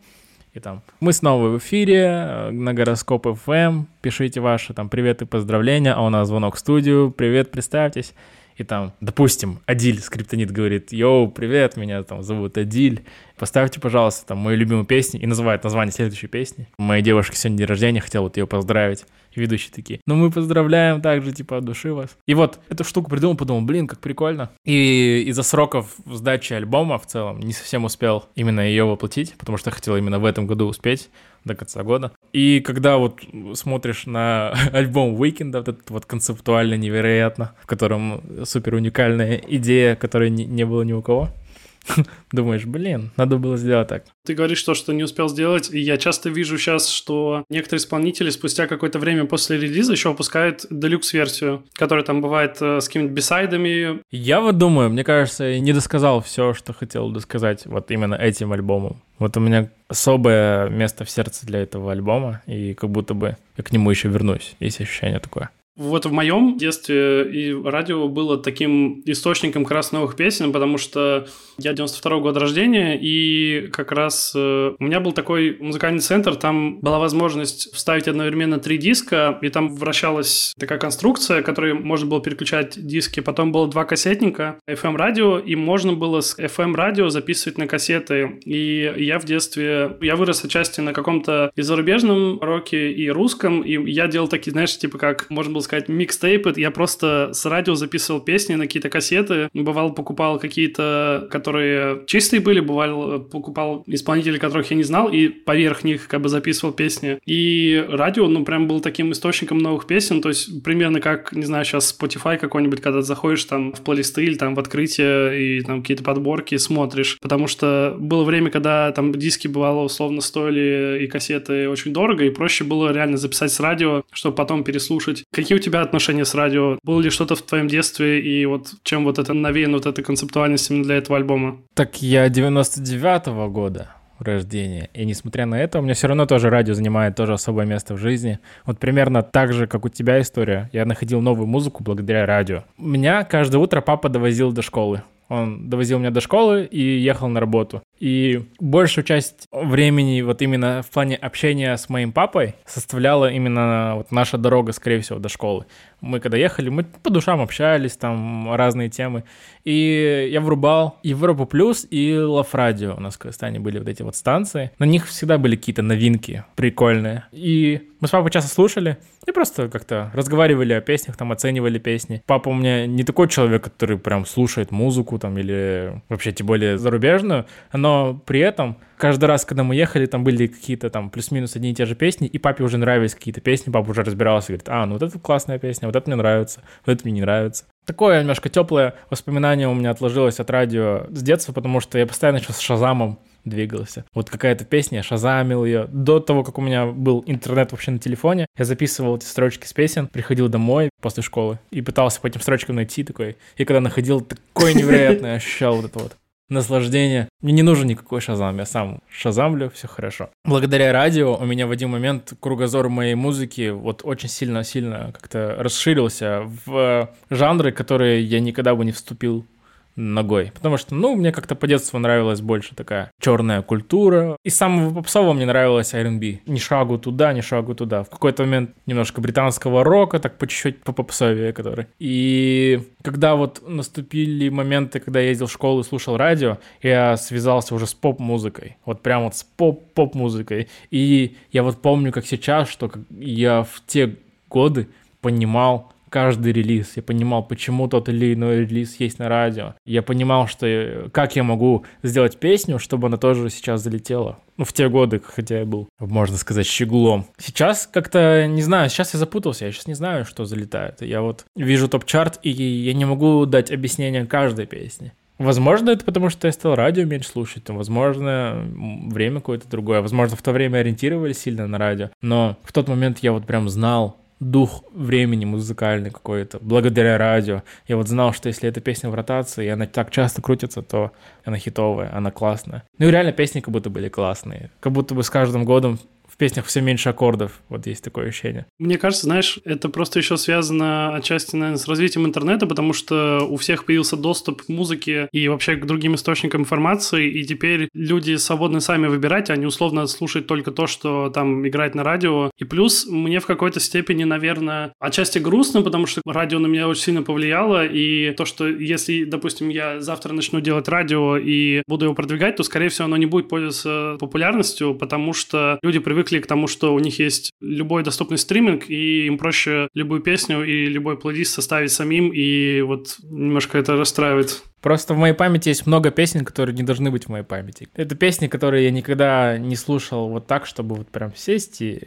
и там мы снова в эфире э, на Гороскоп FM. Пишите ваши там привет и поздравления, а у нас звонок в студию. Привет, представьтесь. И там, допустим, Адиль, скриптонит, говорит, йоу, привет, меня там зовут Адиль. Поставьте, пожалуйста, там мою любимую песню и называет название следующей песни. Моей девушке сегодня день рождения, хотел вот ее поздравить. И (laughs) ведущие такие, ну мы поздравляем также, типа, от души вас. И вот эту штуку придумал, подумал, блин, как прикольно. И из-за сроков сдачи альбома в целом не совсем успел именно ее воплотить, потому что хотел именно в этом году успеть до конца года. И когда вот смотришь на (laughs) альбом Weekend, вот этот вот концептуально невероятно, в котором супер уникальная идея, которой не было ни у кого, (laughs) Думаешь, блин, надо было сделать так. Ты говоришь то, что не успел сделать, и я часто вижу сейчас, что некоторые исполнители спустя какое-то время после релиза еще выпускают делюкс-версию, которая там бывает э, с какими-то бисайдами. Я вот думаю, мне кажется, я не досказал все, что хотел досказать вот именно этим альбомом. Вот у меня особое место в сердце для этого альбома, и как будто бы я к нему еще вернусь. Есть ощущение такое. Вот в моем детстве и радио было таким источником как раз новых песен, потому что я 92 -го года рождения, и как раз э, у меня был такой музыкальный центр, там была возможность вставить одновременно три диска, и там вращалась такая конструкция, которой можно было переключать диски. Потом было два кассетника FM-радио, и можно было с FM-радио записывать на кассеты. И я в детстве, я вырос отчасти на каком-то и зарубежном роке, и русском, и я делал такие, знаешь, типа как можно было забыл сказать, микстейпы. Я просто с радио записывал песни на какие-то кассеты. Бывал, покупал какие-то, которые чистые были, бывал, покупал исполнителей, которых я не знал, и поверх них как бы записывал песни. И радио, ну, прям был таким источником новых песен, то есть примерно как, не знаю, сейчас Spotify какой-нибудь, когда заходишь там в плейлисты или там в открытие и там какие-то подборки смотришь, потому что было время, когда там диски бывало условно стоили и кассеты очень дорого, и проще было реально записать с радио, чтобы потом переслушать. Какие у тебя отношения с радио? Было ли что-то в твоем детстве, и вот чем вот это навеяно, вот эта концептуальность именно для этого альбома? Так я 99-го года рождения. И несмотря на это, у меня все равно тоже радио занимает тоже особое место в жизни. Вот примерно так же, как у тебя история. Я находил новую музыку благодаря радио. Меня каждое утро папа довозил до школы. Он довозил меня до школы и ехал на работу. И большую часть времени вот именно в плане общения с моим папой составляла именно вот наша дорога, скорее всего, до школы. Мы когда ехали, мы по душам общались, там разные темы. И я врубал Европу Плюс и Лав Радио. У нас в Казахстане были вот эти вот станции. На них всегда были какие-то новинки прикольные. И мы с папой часто слушали и просто как-то разговаривали о песнях, там оценивали песни. Папа у меня не такой человек, который прям слушает музыку там или вообще тем более зарубежную, но при этом каждый раз, когда мы ехали, там были какие-то там плюс-минус одни и те же песни, и папе уже нравились какие-то песни, папа уже разбирался, говорит, а, ну вот это классная песня, вот это мне нравится, вот это мне не нравится. Такое немножко теплое воспоминание у меня отложилось от радио с детства, потому что я постоянно еще с Шазамом двигался. Вот какая-то песня, я шазамил ее. До того, как у меня был интернет вообще на телефоне, я записывал эти строчки с песен, приходил домой после школы и пытался по этим строчкам найти такой. И когда находил, такое невероятное ощущал вот это вот наслаждение. Мне не нужен никакой шазам, я сам шазамлю, все хорошо. Благодаря радио у меня в один момент кругозор моей музыки вот очень сильно-сильно как-то расширился в жанры, которые я никогда бы не вступил ногой. Потому что, ну, мне как-то по детству нравилась больше такая черная культура. И самого попсового мне нравилось R&B. Ни шагу туда, ни шагу туда. В какой-то момент немножко британского рока, так по чуть-чуть по попсовее, который. И когда вот наступили моменты, когда я ездил в школу и слушал радио, я связался уже с поп-музыкой. Вот прям вот с поп-поп-музыкой. И я вот помню, как сейчас, что я в те годы понимал, каждый релиз. Я понимал, почему тот или иной релиз есть на радио. Я понимал, что э, как я могу сделать песню, чтобы она тоже сейчас залетела. Ну, в те годы, хотя я был, можно сказать, щеглом. Сейчас как-то, не знаю, сейчас я запутался, я сейчас не знаю, что залетает. Я вот вижу топ-чарт, и я не могу дать объяснение каждой песни. Возможно, это потому, что я стал радио меньше слушать, возможно, время какое-то другое, возможно, в то время ориентировались сильно на радио, но в тот момент я вот прям знал, дух времени музыкальный какой-то, благодаря радио. Я вот знал, что если эта песня в ротации, и она так часто крутится, то она хитовая, она классная. Ну и реально песни как будто были классные. Как будто бы с каждым годом песнях все меньше аккордов. Вот есть такое ощущение. Мне кажется, знаешь, это просто еще связано отчасти, наверное, с развитием интернета, потому что у всех появился доступ к музыке и вообще к другим источникам информации, и теперь люди свободны сами выбирать, они условно слушают только то, что там играет на радио. И плюс мне в какой-то степени, наверное, отчасти грустно, потому что радио на меня очень сильно повлияло, и то, что если, допустим, я завтра начну делать радио и буду его продвигать, то, скорее всего, оно не будет пользоваться популярностью, потому что люди привыкли привыкли к тому, что у них есть любой доступный стриминг, и им проще любую песню и любой плейлист составить самим, и вот немножко это расстраивает. Просто в моей памяти есть много песен, которые не должны быть в моей памяти. Это песни, которые я никогда не слушал вот так, чтобы вот прям сесть и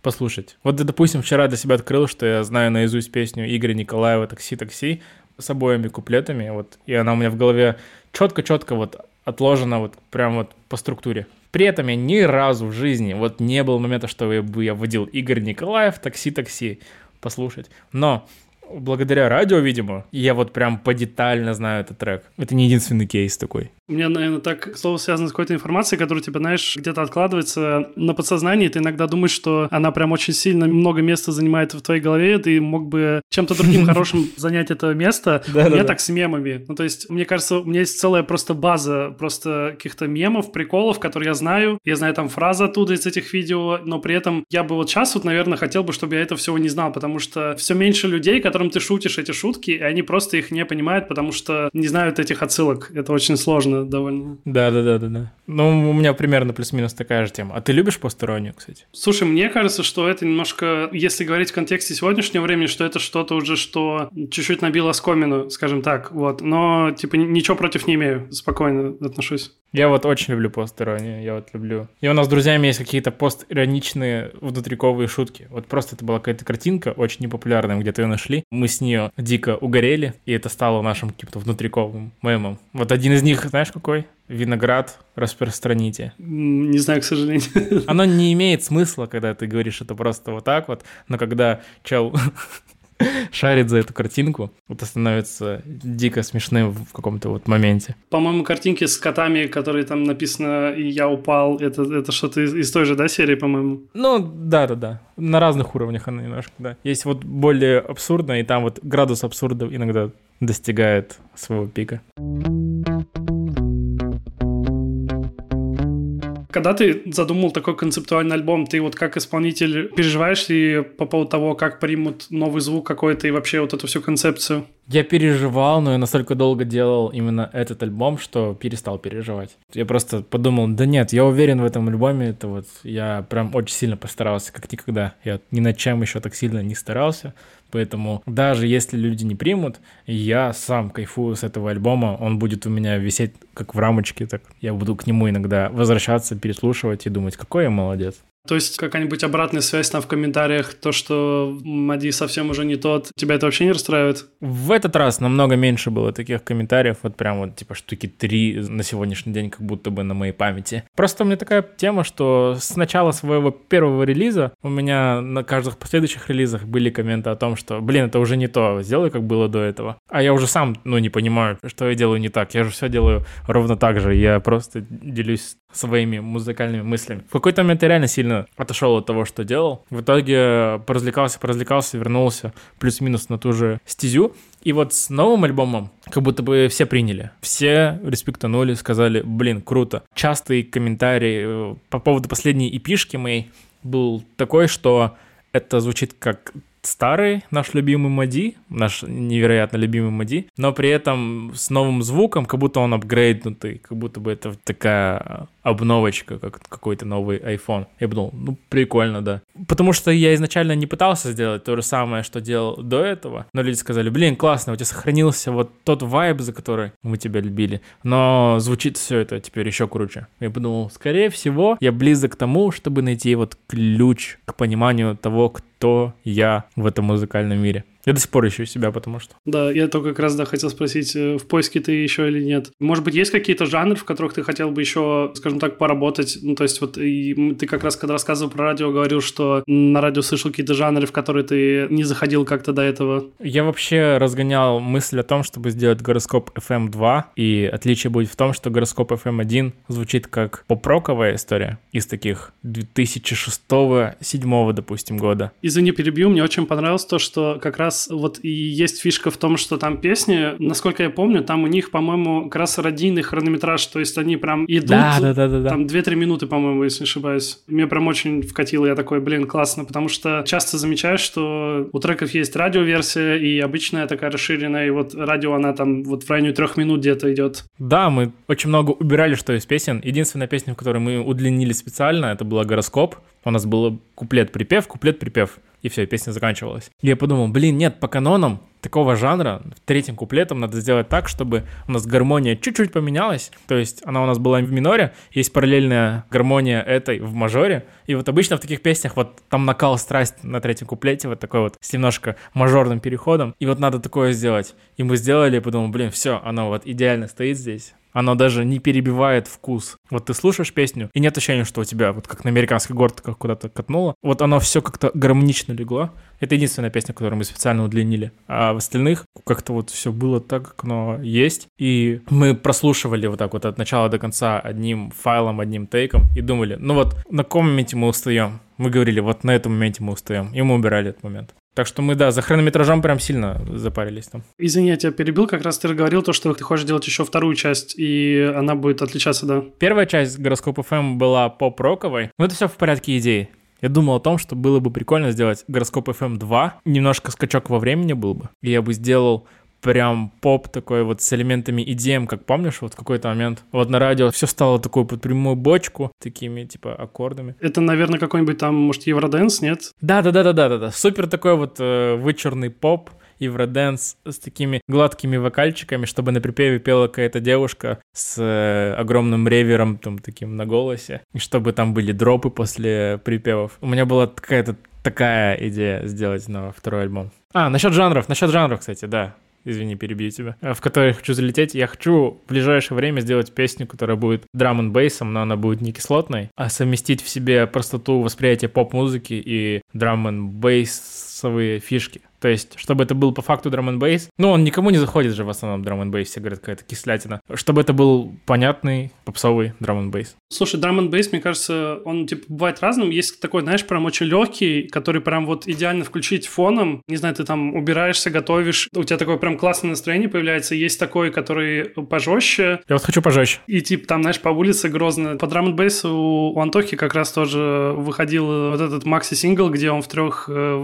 послушать. Вот, допустим, вчера для себя открыл, что я знаю наизусть песню Игоря Николаева «Такси, такси» с обоими куплетами, вот, и она у меня в голове четко-четко вот отложена вот прям вот по структуре. При этом я ни разу в жизни вот не был момента, что я я вводил Игорь Николаев, такси-такси послушать. Но благодаря радио, видимо, я вот прям подетально знаю этот трек. Это не единственный кейс такой. У меня, наверное, так слово связано с какой-то информацией, которая, типа, знаешь, где-то откладывается на подсознании, ты иногда думаешь, что она прям очень сильно много места занимает в твоей голове, ты мог бы чем-то другим (laughs) хорошим занять это место. У меня так с мемами. Ну, то есть, мне кажется, у меня есть целая просто база просто каких-то мемов, приколов, которые я знаю. Я знаю там фразы оттуда из этих видео, но при этом я бы вот сейчас вот, наверное, хотел бы, чтобы я это всего не знал, потому что все меньше людей, которым ты шутишь эти шутки, и они просто их не понимают, потому что не знают этих отсылок. Это очень сложно довольно. Да, да, да, да, да. Ну, у меня примерно плюс-минус такая же тема. А ты любишь постеронию, кстати? Слушай, мне кажется, что это немножко, если говорить в контексте сегодняшнего времени, что это что-то уже, что чуть-чуть набило скомину, скажем так, вот. Но, типа, ничего против не имею, спокойно отношусь. Я вот очень люблю постеронию, я вот люблю. И у нас с друзьями есть какие-то постироничные внутриковые шутки. Вот просто это была какая-то картинка, очень непопулярная, где-то ее нашли. Мы с нее дико угорели, и это стало нашим каким-то внутриковым мемом. Вот один из них, знаешь, какой? Виноград распространите. Не знаю, к сожалению. Оно не имеет смысла, когда ты говоришь это просто вот так вот, но когда чел (laughs) (laughs) шарит за эту картинку, это становится дико смешным в каком-то вот моменте. По-моему, картинки с котами, которые там написано «И я упал», это, это что-то из, из той же, да, серии, по-моему? Ну, да-да-да. На разных уровнях она немножко, да. Есть вот более абсурдно, и там вот градус абсурда иногда достигает своего пика. Когда ты задумал такой концептуальный альбом, ты вот как исполнитель переживаешь ли по поводу того, как примут новый звук какой-то и вообще вот эту всю концепцию? Я переживал, но я настолько долго делал именно этот альбом, что перестал переживать. Я просто подумал, да нет, я уверен в этом альбоме, это вот я прям очень сильно постарался, как никогда. Я ни над чем еще так сильно не старался. Поэтому даже если люди не примут, я сам кайфую с этого альбома. Он будет у меня висеть как в рамочке. Так я буду к нему иногда возвращаться, переслушивать и думать, какой я молодец. То есть какая-нибудь обратная связь там в комментариях, то, что Мади совсем уже не тот, тебя это вообще не расстраивает? В этот раз намного меньше было таких комментариев, вот прям вот типа штуки три на сегодняшний день как будто бы на моей памяти. Просто у меня такая тема, что с начала своего первого релиза у меня на каждых последующих релизах были комменты о том, что, блин, это уже не то, сделай как было до этого. А я уже сам, ну, не понимаю, что я делаю не так. Я же все делаю ровно так же. Я просто делюсь своими музыкальными мыслями. В какой-то момент я реально сильно отошел от того, что делал. В итоге поразвлекался, поразвлекался, вернулся плюс-минус на ту же стезю. И вот с новым альбомом как будто бы все приняли. Все респектанули, сказали, блин, круто. Частый комментарий э, по поводу последней эпишки моей был такой, что это звучит как старый наш любимый Мади, наш невероятно любимый Мади, но при этом с новым звуком, как будто он апгрейднутый, как будто бы это такая обновочка, как какой-то новый iPhone. Я подумал, ну, прикольно, да. Потому что я изначально не пытался сделать то же самое, что делал до этого, но люди сказали, блин, классно, у тебя сохранился вот тот вайб, за который мы тебя любили, но звучит все это теперь еще круче. Я подумал, скорее всего, я близок к тому, чтобы найти вот ключ к пониманию того, кто я в этом музыкальном мире. Я до сих пор ищу себя, потому что. Да, я только как раз да, хотел спросить, э, в поиске ты еще или нет. Может быть, есть какие-то жанры, в которых ты хотел бы еще, скажем так, поработать? Ну, то есть вот и ты как раз, когда рассказывал про радио, говорил, что на радио слышал какие-то жанры, в которые ты не заходил как-то до этого. Я вообще разгонял мысль о том, чтобы сделать гороскоп FM2, и отличие будет в том, что гороскоп FM1 звучит как поп-роковая история из таких 2006-2007, допустим, года. Извини, перебью, мне очень понравилось то, что как раз раз вот и есть фишка в том, что там песни, насколько я помню, там у них, по-моему, как раз радийный хронометраж, то есть они прям идут, да, да, да, да, да. там 2-3 минуты, по-моему, если не ошибаюсь. Мне прям очень вкатило, я такой, блин, классно, потому что часто замечаешь, что у треков есть радиоверсия и обычная такая расширенная, и вот радио, она там вот в районе трех минут где-то идет. Да, мы очень много убирали, что из песен. Единственная песня, в которой мы удлинили специально, это была «Гороскоп». У нас был куплет-припев, куплет-припев и все, песня заканчивалась. И я подумал, блин, нет, по канонам такого жанра, третьим куплетом надо сделать так, чтобы у нас гармония чуть-чуть поменялась, то есть она у нас была в миноре, есть параллельная гармония этой в мажоре, и вот обычно в таких песнях вот там накал страсть на третьем куплете, вот такой вот с немножко мажорным переходом, и вот надо такое сделать. И мы сделали, и подумал, блин, все, оно вот идеально стоит здесь, оно даже не перебивает вкус. Вот ты слушаешь песню, и нет ощущения, что у тебя вот как на американский город как куда-то катнуло. Вот оно все как-то гармонично легло. Это единственная песня, которую мы специально удлинили. А в остальных как-то вот все было так, как оно есть. И мы прослушивали вот так вот от начала до конца одним файлом, одним тейком и думали, ну вот на каком моменте мы устаем? Мы говорили, вот на этом моменте мы устаем. И мы убирали этот момент. Так что мы, да, за хронометражом прям сильно запарились там. Извини, я тебя перебил, как раз ты говорил то, что ты хочешь делать еще вторую часть, и она будет отличаться, да? Первая часть гороскопа FM была поп-роковой, но это все в порядке идей. Я думал о том, что было бы прикольно сделать гороскоп FM 2, немножко скачок во времени был бы, и я бы сделал прям поп такой вот с элементами EDM, как помнишь, вот в какой-то момент. Вот на радио все стало такой под прямую бочку, такими типа аккордами. Это, наверное, какой-нибудь там, может, Евроденс, нет? Да-да-да-да-да-да. Супер такой вот э, вычурный поп, евроденс с такими гладкими вокальчиками, чтобы на припеве пела какая-то девушка с э, огромным ревером там таким на голосе, и чтобы там были дропы после припевов. У меня была какая-то такая идея сделать на второй альбом. А, насчет жанров, насчет жанров, кстати, да извини, перебью тебя, э, в который я хочу залететь. Я хочу в ближайшее время сделать песню, которая будет драм н бейсом, но она будет не кислотной, а совместить в себе простоту восприятия поп-музыки и драм н бейсовые фишки. То есть, чтобы это был по факту драм н бейс. Ну, он никому не заходит же в основном драм н бейс, все говорят, какая-то кислятина. Чтобы это был понятный попсовый драм н бейс. Слушай, драм н бейс, мне кажется, он типа бывает разным. Есть такой, знаешь, прям очень легкий, который прям вот идеально включить фоном. Не знаю, ты там убираешься, готовишь, у тебя такое прям классное настроение появляется. Есть такой, который пожестче. Я вот хочу пожестче. И типа там, знаешь, по улице грозно. По драм н бейсу у Антохи как раз тоже выходил вот этот макси-сингл, где он в трех э,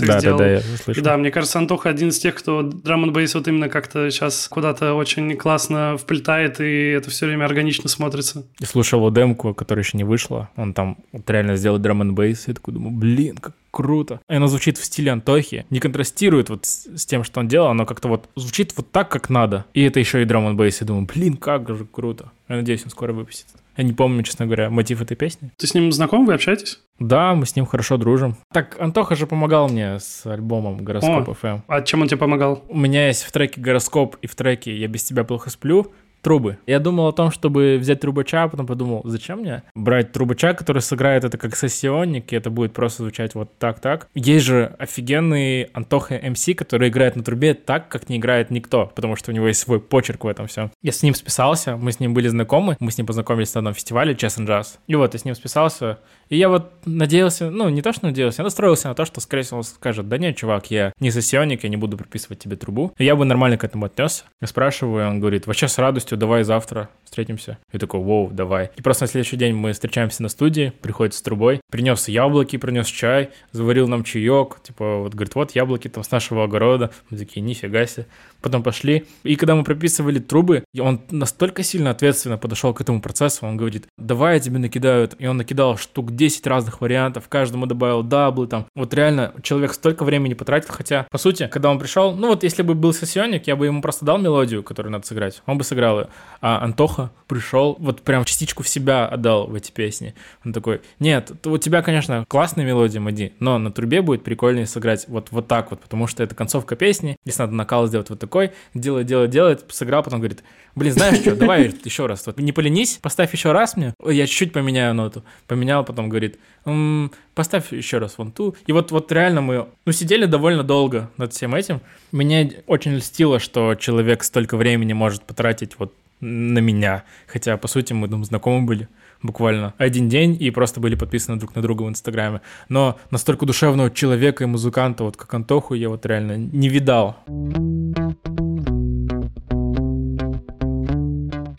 вариациях да, сделал. Да, да, я слышу. Да, мне кажется, Антоха один из тех, кто драм н вот именно как-то сейчас куда-то очень классно вплетает, и это все время органично смотрится. Я слушал его демку, которая еще не вышла. Он там вот реально сделал драм н бейс. Я такой думаю, блин, как круто. И оно звучит в стиле Антохи, не контрастирует вот с, с тем, что он делал, оно как-то вот звучит вот так, как надо. И это еще и драм н бейс. Я думаю, блин, как же круто. Я надеюсь, он скоро выпустит. Я не помню, честно говоря, мотив этой песни. Ты с ним знаком, вы общаетесь? Да, мы с ним хорошо дружим. Так, Антоха же помогал мне с альбомом «Гороскоп О, FM». А чем он тебе помогал? У меня есть в треке «Гороскоп» и в треке «Я без тебя плохо сплю» трубы. Я думал о том, чтобы взять трубача, а потом подумал, зачем мне брать трубача, который сыграет это как сессионник, и это будет просто звучать вот так-так. Есть же офигенный Антоха МС, который играет на трубе так, как не играет никто, потому что у него есть свой почерк в этом все. Я с ним списался, мы с ним были знакомы, мы с ним познакомились на одном фестивале Chess and Jazz. И вот, я с ним списался, и я вот надеялся, ну, не то, что надеялся, я настроился на то, что, скорее всего, он скажет, да нет, чувак, я не сессионник, я не буду прописывать тебе трубу. И я бы нормально к этому отнесся. Я спрашиваю, он говорит, вообще с радостью, давай завтра встретимся. Я такой, воу, давай. И просто на следующий день мы встречаемся на студии, приходит с трубой, принес яблоки, принес чай, заварил нам чаек, типа, вот, говорит, вот яблоки там с нашего огорода. Мы такие, нифига себе. Потом пошли. И когда мы прописывали трубы, он настолько сильно ответственно подошел к этому процессу. Он говорит, давай я тебе накидаю. И он накидал штук 10 разных вариантов. Каждому добавил даблы там. Вот реально человек столько времени потратил. Хотя, по сути, когда он пришел, ну вот если бы был сессионник, я бы ему просто дал мелодию, которую надо сыграть. Он бы сыграл ее. А Антоха пришел, вот прям частичку в себя отдал в эти песни. Он такой, нет, у тебя, конечно, классная мелодия, Мади, но на трубе будет прикольнее сыграть вот, вот так вот, потому что это концовка песни. Здесь надо накал сделать вот такой, делает, делает, делает, сыграл, потом говорит, блин, знаешь что, давай (laughs) еще раз, вот, не поленись, поставь еще раз мне, я чуть-чуть поменяю ноту, поменял, потом говорит, м-м, поставь еще раз вон ту, и вот, вот реально мы, ну, сидели довольно долго над всем этим, меня очень льстило, что человек столько времени может потратить вот на меня, хотя, по сути, мы там знакомы были, буквально один день и просто были подписаны друг на друга в Инстаграме. Но настолько душевного человека и музыканта, вот как Антоху, я вот реально не видал.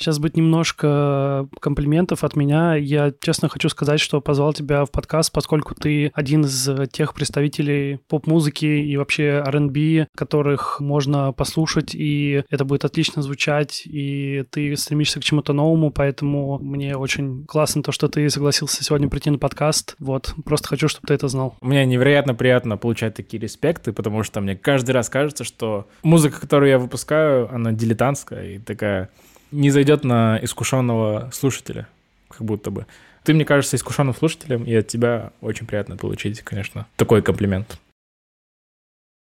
Сейчас будет немножко комплиментов от меня. Я честно хочу сказать, что позвал тебя в подкаст, поскольку ты один из тех представителей поп-музыки и вообще R&B, которых можно послушать, и это будет отлично звучать, и ты стремишься к чему-то новому, поэтому мне очень классно то, что ты согласился сегодня прийти на подкаст. Вот, просто хочу, чтобы ты это знал. Мне невероятно приятно получать такие респекты, потому что мне каждый раз кажется, что музыка, которую я выпускаю, она дилетантская и такая не зайдет на искушенного слушателя, как будто бы. Ты, мне кажется, искушенным слушателем, и от тебя очень приятно получить, конечно, такой комплимент.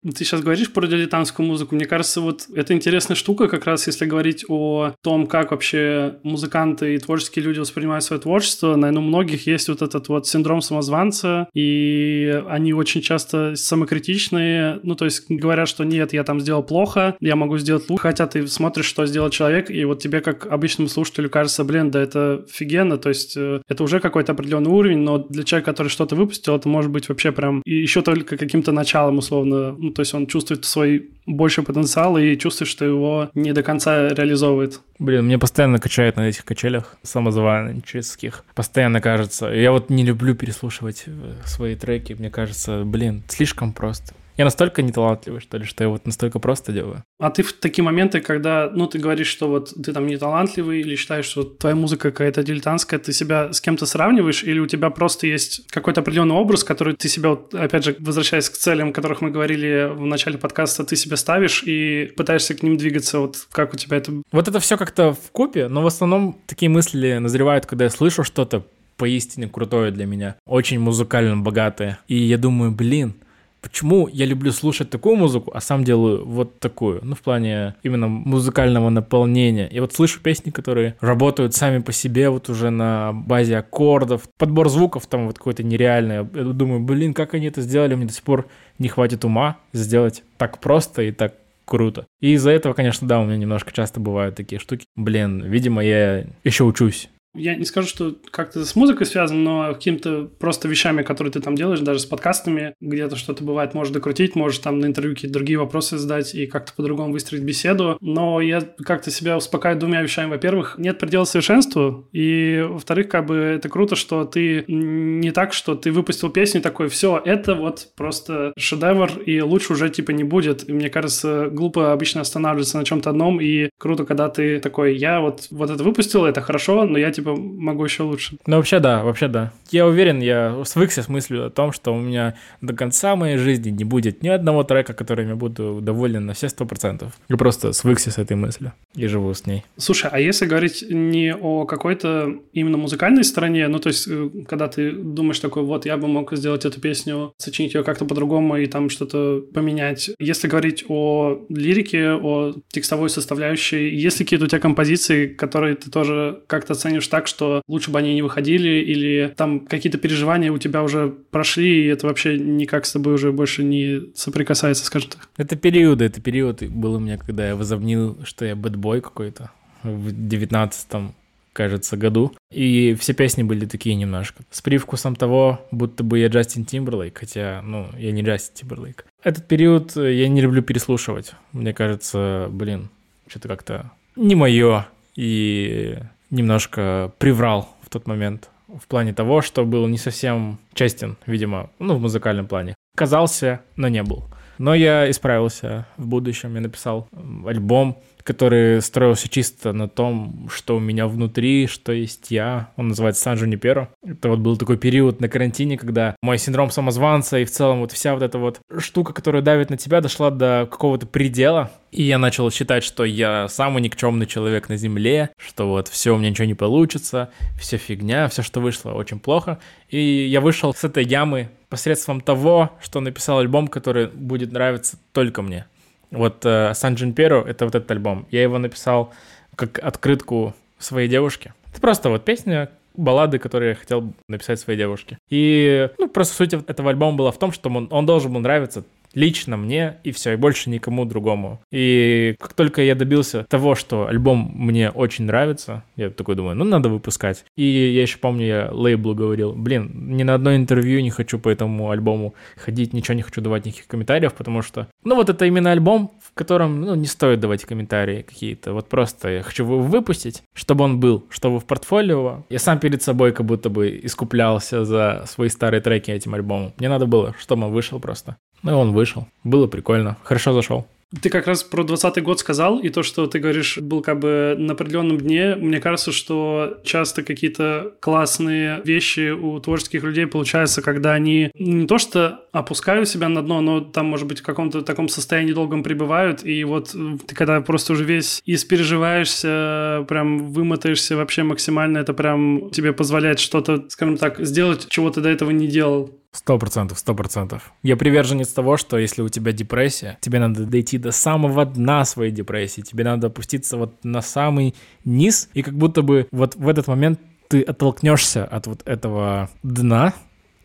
Ты сейчас говоришь про дилетантскую музыку. Мне кажется, вот это интересная штука, как раз если говорить о том, как вообще музыканты и творческие люди воспринимают свое творчество. Наверное, у многих есть вот этот вот синдром самозванца, и они очень часто самокритичные. Ну, то есть говорят, что нет, я там сделал плохо, я могу сделать лучше. Хотя ты смотришь, что сделал человек, и вот тебе, как обычному слушателю, кажется, блин, да это офигенно. То есть э, это уже какой-то определенный уровень, но для человека, который что-то выпустил, это может быть вообще прям еще только каким-то началом, условно, ну, то есть он чувствует свой больший потенциал и чувствует, что его не до конца реализовывает. Блин, мне постоянно качает на этих качелях самозванческих. Постоянно кажется. Я вот не люблю переслушивать э, свои треки. Мне кажется, блин, слишком просто. Я настолько неталантливый, что ли, что я вот настолько просто делаю. А ты в такие моменты, когда, ну, ты говоришь, что вот ты там неталантливый или считаешь, что твоя музыка какая-то дилетантская, ты себя с кем-то сравниваешь или у тебя просто есть какой-то определенный образ, который ты себя, вот, опять же, возвращаясь к целям, о которых мы говорили в начале подкаста, ты себя ставишь и пытаешься к ним двигаться, вот как у тебя это... Вот это все как-то в купе, но в основном такие мысли назревают, когда я слышу что-то поистине крутое для меня, очень музыкально богатое. И я думаю, блин, Почему я люблю слушать такую музыку, а сам делаю вот такую? Ну, в плане именно музыкального наполнения. Я вот слышу песни, которые работают сами по себе, вот уже на базе аккордов. Подбор звуков там вот какой-то нереальный. Я думаю, блин, как они это сделали? Мне до сих пор не хватит ума сделать так просто и так круто. И из-за этого, конечно, да, у меня немножко часто бывают такие штуки. Блин, видимо, я еще учусь. Я не скажу, что как-то с музыкой связано, но какими-то просто вещами, которые ты там делаешь, даже с подкастами, где-то что-то бывает, можешь докрутить, можешь там на интервью какие-то другие вопросы задать и как-то по-другому выстроить беседу. Но я как-то себя успокаиваю двумя вещами. Во-первых, нет предела совершенству, и во-вторых, как бы это круто, что ты не так, что ты выпустил песню такой, все, это вот просто шедевр, и лучше уже типа не будет. И мне кажется, глупо обычно останавливаться на чем-то одном, и круто, когда ты такой, я вот, вот это выпустил, это хорошо, но я типа могу еще лучше. Ну, вообще да, вообще да. Я уверен, я свыкся с мыслью о том, что у меня до конца моей жизни не будет ни одного трека, которым я буду доволен на все сто процентов. Я просто свыкся с этой мыслью и живу с ней. Слушай, а если говорить не о какой-то именно музыкальной стороне, ну, то есть, э, когда ты думаешь такой, вот, я бы мог сделать эту песню, сочинить ее как-то по-другому и там что-то поменять. Если говорить о лирике, о текстовой составляющей, есть ли какие-то у тебя композиции, которые ты тоже как-то оценишь так, что лучше бы они не выходили, или там какие-то переживания у тебя уже прошли, и это вообще никак с тобой уже больше не соприкасается, скажем так? Это периоды, это период был у меня, когда я возомнил, что я бэтбой какой-то в девятнадцатом кажется, году. И все песни были такие немножко. С привкусом того, будто бы я Джастин Тимберлейк, хотя, ну, я не Джастин Тимберлейк. Этот период я не люблю переслушивать. Мне кажется, блин, что-то как-то не мое. И немножко приврал в тот момент в плане того, что был не совсем честен, видимо, ну, в музыкальном плане. Казался, но не был. Но я исправился в будущем, я написал альбом, который строился чисто на том, что у меня внутри, что есть я. Он называется «Сан Джуниперо». Это вот был такой период на карантине, когда мой синдром самозванца и в целом вот вся вот эта вот штука, которая давит на тебя, дошла до какого-то предела. И я начал считать, что я самый никчемный человек на Земле, что вот все, у меня ничего не получится, все фигня, все, что вышло, очень плохо. И я вышел с этой ямы посредством того, что написал альбом, который будет нравиться только мне. Вот э, Сан Джинперо — это вот этот альбом. Я его написал как открытку своей девушке. Это просто вот песня, баллады, которые я хотел написать своей девушке. И, ну, просто суть этого альбома была в том, что он, он должен был нравиться лично мне и все, и больше никому другому. И как только я добился того, что альбом мне очень нравится, я такой думаю, ну надо выпускать. И я еще помню, я лейблу говорил, блин, ни на одно интервью не хочу по этому альбому ходить, ничего не хочу давать никаких комментариев, потому что, ну вот это именно альбом, в котором, ну, не стоит давать комментарии какие-то. Вот просто я хочу его выпустить, чтобы он был, чтобы в портфолио. Я сам перед собой как будто бы искуплялся за свои старые треки этим альбомом. Мне надо было, чтобы он вышел просто. Ну и он вышел. Было прикольно. Хорошо зашел. Ты как раз про 20 год сказал, и то, что ты говоришь, был как бы на определенном дне. Мне кажется, что часто какие-то классные вещи у творческих людей получаются, когда они не то что опускают себя на дно, но там, может быть, в каком-то таком состоянии долгом пребывают, и вот ты когда просто уже весь испереживаешься, прям вымотаешься вообще максимально, это прям тебе позволяет что-то, скажем так, сделать, чего ты до этого не делал. Сто процентов, сто процентов. Я приверженец того, что если у тебя депрессия, тебе надо дойти до самого дна своей депрессии, тебе надо опуститься вот на самый низ, и как будто бы вот в этот момент ты оттолкнешься от вот этого дна,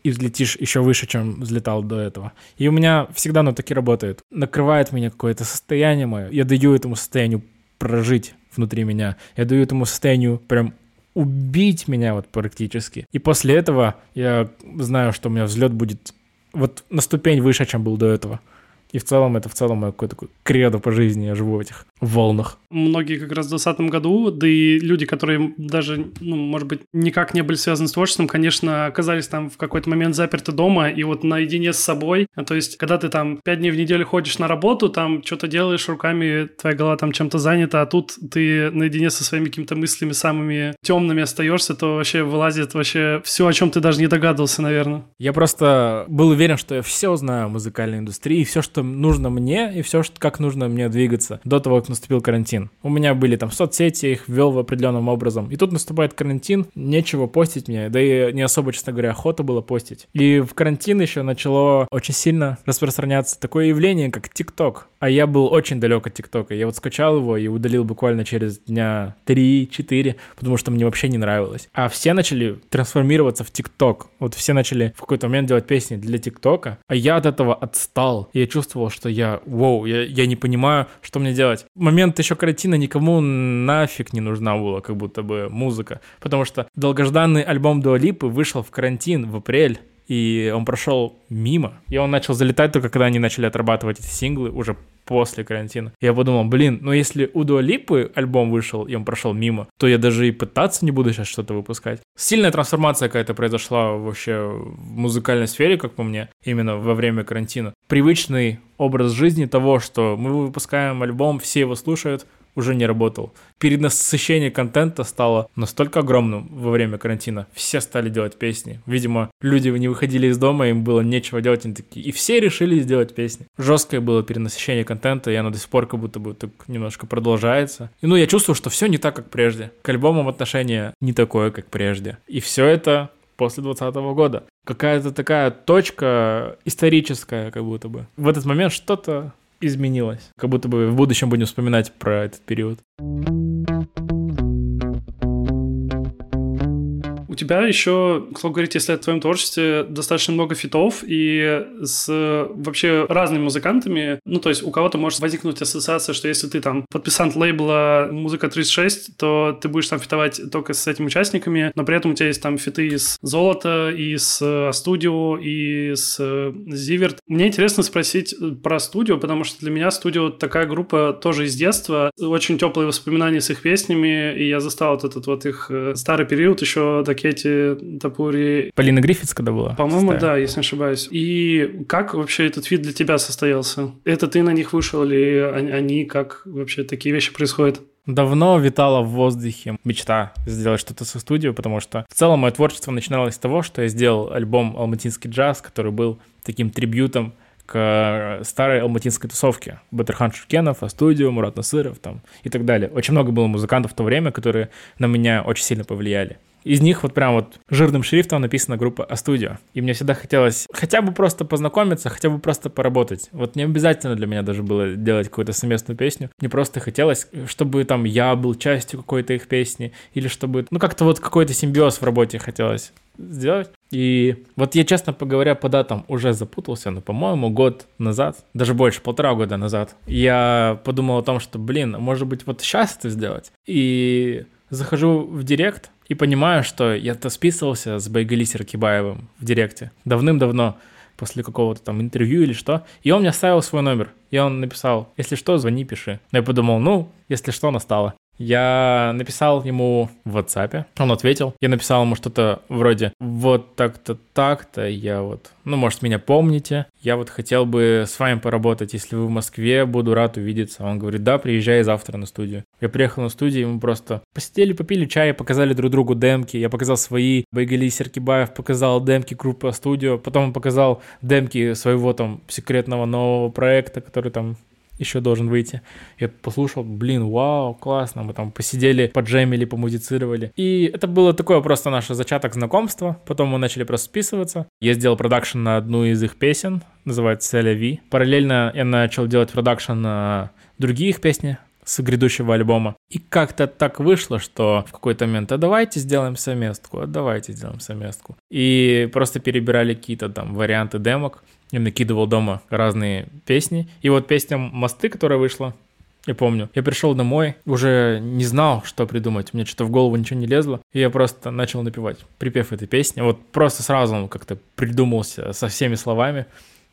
и взлетишь еще выше, чем взлетал до этого. И у меня всегда оно таки работает. Накрывает меня какое-то состояние мое. Я даю этому состоянию прожить внутри меня. Я даю этому состоянию прям убить меня вот практически. И после этого я знаю, что у меня взлет будет вот на ступень выше, чем был до этого. И в целом это в целом мое какое-то такое кредо по жизни, я живу в этих волнах. Многие как раз в 2020 году, да и люди, которые даже, ну, может быть, никак не были связаны с творчеством, конечно, оказались там в какой-то момент заперты дома и вот наедине с собой. То есть, когда ты там пять дней в неделю ходишь на работу, там что-то делаешь руками, твоя голова там чем-то занята, а тут ты наедине со своими какими-то мыслями самыми темными остаешься, то вообще вылазит вообще все, о чем ты даже не догадывался, наверное. Я просто был уверен, что я все знаю о музыкальной индустрии, все, что нужно мне, и все, что, как нужно мне двигаться до того, как наступил карантин. У меня были там соцсети, я их ввел в определенным образом. И тут наступает карантин, нечего постить мне, да и не особо, честно говоря, охота было постить. И в карантин еще начало очень сильно распространяться такое явление, как ТикТок. А я был очень далек от ТикТока. Я вот скачал его и удалил буквально через дня 3-4, потому что мне вообще не нравилось. А все начали трансформироваться в ТикТок. Вот все начали в какой-то момент делать песни для ТикТока, а я от этого отстал. Я чувствовал, что я, вау, я, я не понимаю, что мне делать. Момент еще карантина никому нафиг не нужна была, как будто бы музыка. Потому что долгожданный альбом Дуалипы вышел в карантин в апрель и он прошел мимо. И он начал залетать только когда они начали отрабатывать эти синглы уже после карантина. Я подумал, блин, ну если у Дуалипы альбом вышел, и он прошел мимо, то я даже и пытаться не буду сейчас что-то выпускать. Сильная трансформация какая-то произошла вообще в музыкальной сфере, как по мне, именно во время карантина. Привычный образ жизни того, что мы выпускаем альбом, все его слушают, уже не работал. Перенасыщение контента стало настолько огромным во время карантина. Все стали делать песни. Видимо, люди не выходили из дома, им было нечего делать, они такие. И все решили сделать песни. Жесткое было перенасыщение контента, и оно до сих пор как будто бы так немножко продолжается. И ну, я чувствую, что все не так, как прежде. К альбомам отношение не такое, как прежде. И все это после 2020 года. Какая-то такая точка историческая, как будто бы. В этот момент что-то изменилось. Как будто бы в будущем будем вспоминать про этот период. Тебя еще, к слову говорить, если о твоем творчестве, достаточно много фитов и с вообще разными музыкантами. Ну, то есть у кого-то может возникнуть ассоциация, что если ты там подписант лейбла «Музыка 36», то ты будешь там фитовать только с этими участниками, но при этом у тебя есть там фиты из «Золота», и с «Студио», и с «Зиверт». Мне интересно спросить про «Студио», потому что для меня «Студио» такая группа тоже из детства. Очень теплые воспоминания с их песнями, и я застал вот этот вот их э, старый период еще такие Кэти Тапури. Полина Гриффитс когда была? По-моему, да, если не ошибаюсь. И как вообще этот вид для тебя состоялся? Это ты на них вышел или они, как вообще такие вещи происходят? Давно витала в воздухе мечта сделать что-то со студией, потому что в целом мое творчество начиналось с того, что я сделал альбом «Алматинский джаз», который был таким трибютом к старой алматинской тусовке. Батырхан Шуркенов, А-студио, Мурат Насыров там, и так далее. Очень много было музыкантов в то время, которые на меня очень сильно повлияли. Из них вот прям вот жирным шрифтом написана группа А-студио. И мне всегда хотелось хотя бы просто познакомиться, хотя бы просто поработать. Вот не обязательно для меня даже было делать какую-то совместную песню. Мне просто хотелось, чтобы там я был частью какой-то их песни, или чтобы, ну как-то вот какой-то симбиоз в работе хотелось сделать. И вот я, честно поговоря, по датам уже запутался, но, по-моему, год назад, даже больше, полтора года назад, я подумал о том, что, блин, может быть, вот сейчас это сделать. И захожу в директ, и понимаю, что я-то списывался с Байгали Кибаевым в директе давным-давно после какого-то там интервью или что. И он мне оставил свой номер. И он написал, если что, звони, пиши. Я подумал, ну, если что, настало. Я написал ему в WhatsApp, он ответил. Я написал ему что-то вроде «Вот так-то, так-то, я вот, ну, может, меня помните, я вот хотел бы с вами поработать, если вы в Москве, буду рад увидеться». Он говорит «Да, приезжай завтра на студию». Я приехал на студию, мы просто посидели, попили чай, показали друг другу демки, я показал свои, Байгали Серкибаев показал демки группы студио, потом он показал демки своего там секретного нового проекта, который там еще должен выйти. Я послушал, блин, вау, классно, мы там посидели, поджемили, помузицировали. И это было такое просто наше зачаток знакомства, потом мы начали просто списываться. Я сделал продакшн на одну из их песен, называется «Селя Ви». Параллельно я начал делать продакшн на другие их песни, с грядущего альбома. И как-то так вышло, что в какой-то момент, а давайте сделаем совместку, а давайте сделаем совместку. И просто перебирали какие-то там варианты демок. Я накидывал дома разные песни. И вот песня «Мосты», которая вышла, я помню, я пришел домой, уже не знал, что придумать, мне что-то в голову ничего не лезло, и я просто начал напевать припев этой песни. Вот просто сразу он как-то придумался со всеми словами.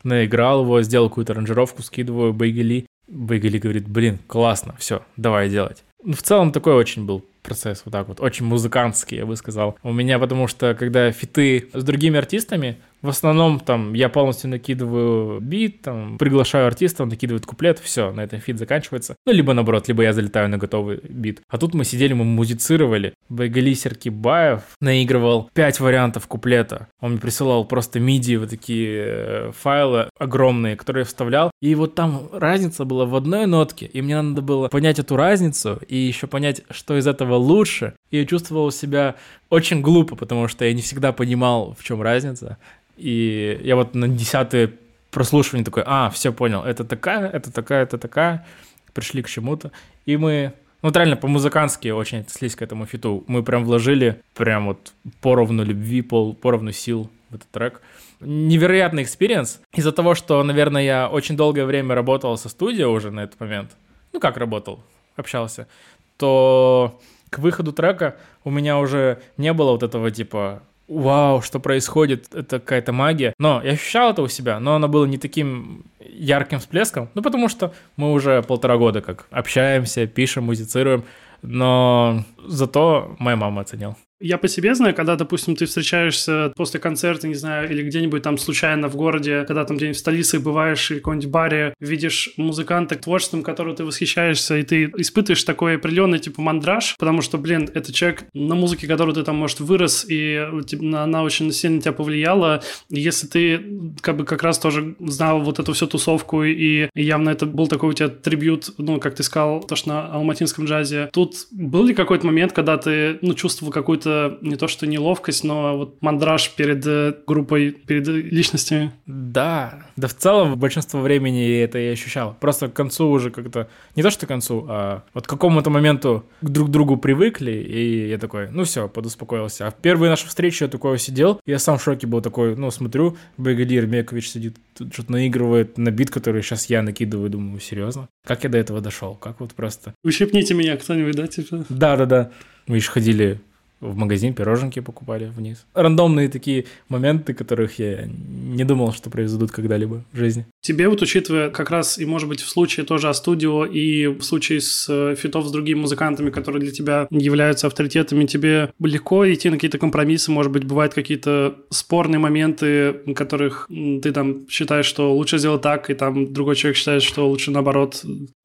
наиграл его, сделал какую-то аранжировку, скидываю Байгели. Байгели говорит, блин, классно, все, давай делать. Ну, в целом такой очень был процесс вот так вот, очень музыкантский, я бы сказал. У меня, потому что когда фиты с другими артистами, в основном там я полностью накидываю бит, там приглашаю артиста, он накидывает куплет, все, на этом фит заканчивается. Ну, либо наоборот, либо я залетаю на готовый бит. А тут мы сидели, мы музицировали. Байгали Серкибаев наигрывал пять вариантов куплета. Он мне присылал просто MIDI вот такие э, файлы огромные, которые я вставлял. И вот там разница была в одной нотке, и мне надо было понять эту разницу и еще понять, что из этого лучше. И я чувствовал себя очень глупо, потому что я не всегда понимал, в чем разница. И я вот на десятое прослушивание такой, а, все понял, это такая, это такая, это такая, пришли к чему-то. И мы, ну, вот реально по-музыкански очень отнеслись к этому фиту. Мы прям вложили прям вот поровну любви, пол, поровну сил в этот трек. Невероятный experience. Из-за того, что, наверное, я очень долгое время работал со студией уже на этот момент, ну, как работал, общался, то к выходу трека у меня уже не было вот этого типа вау, что происходит, это какая-то магия. Но я ощущал это у себя, но оно было не таким ярким всплеском, ну потому что мы уже полтора года как общаемся, пишем, музицируем, но зато моя мама оценила. Я по себе знаю, когда, допустим, ты встречаешься после концерта, не знаю, или где-нибудь там случайно в городе, когда там где-нибудь в столице бываешь, или в каком-нибудь баре, видишь музыканта, творчеством которого ты восхищаешься, и ты испытываешь такой определенный, типа, мандраж, потому что, блин, это человек, на музыке, которую ты там, может, вырос, и она очень сильно тебя повлияла. Если ты, как бы, как раз тоже знал вот эту всю тусовку, и явно это был такой у тебя трибют, ну, как ты сказал, то, что на алматинском джазе. Тут был ли какой-то момент, когда ты, ну, чувствовал какую-то не то что неловкость, но вот мандраж перед э, группой, перед личностями. Да, да в целом большинство времени это я ощущал. Просто к концу уже как-то, не то что к концу, а вот к какому-то моменту друг к другу привыкли, и я такой, ну все, подуспокоился. А в первые наши встречи я такой сидел, я сам в шоке был такой, ну смотрю, Байгадир Мекович сидит, что-то наигрывает на бит, который сейчас я накидываю, думаю, серьезно? Как я до этого дошел? Как вот просто... Ущипните меня кто-нибудь, да, типа? Да-да-да. Мы еще ходили в магазин пироженки покупали вниз. Рандомные такие моменты, которых я не думал, что произойдут когда-либо в жизни. Тебе вот учитывая как раз и, может быть, в случае тоже о студио и в случае с э, фитов с другими музыкантами, которые для тебя являются авторитетами, тебе легко идти на какие-то компромиссы, может быть, бывают какие-то спорные моменты, которых ты там считаешь, что лучше сделать так, и там другой человек считает, что лучше наоборот.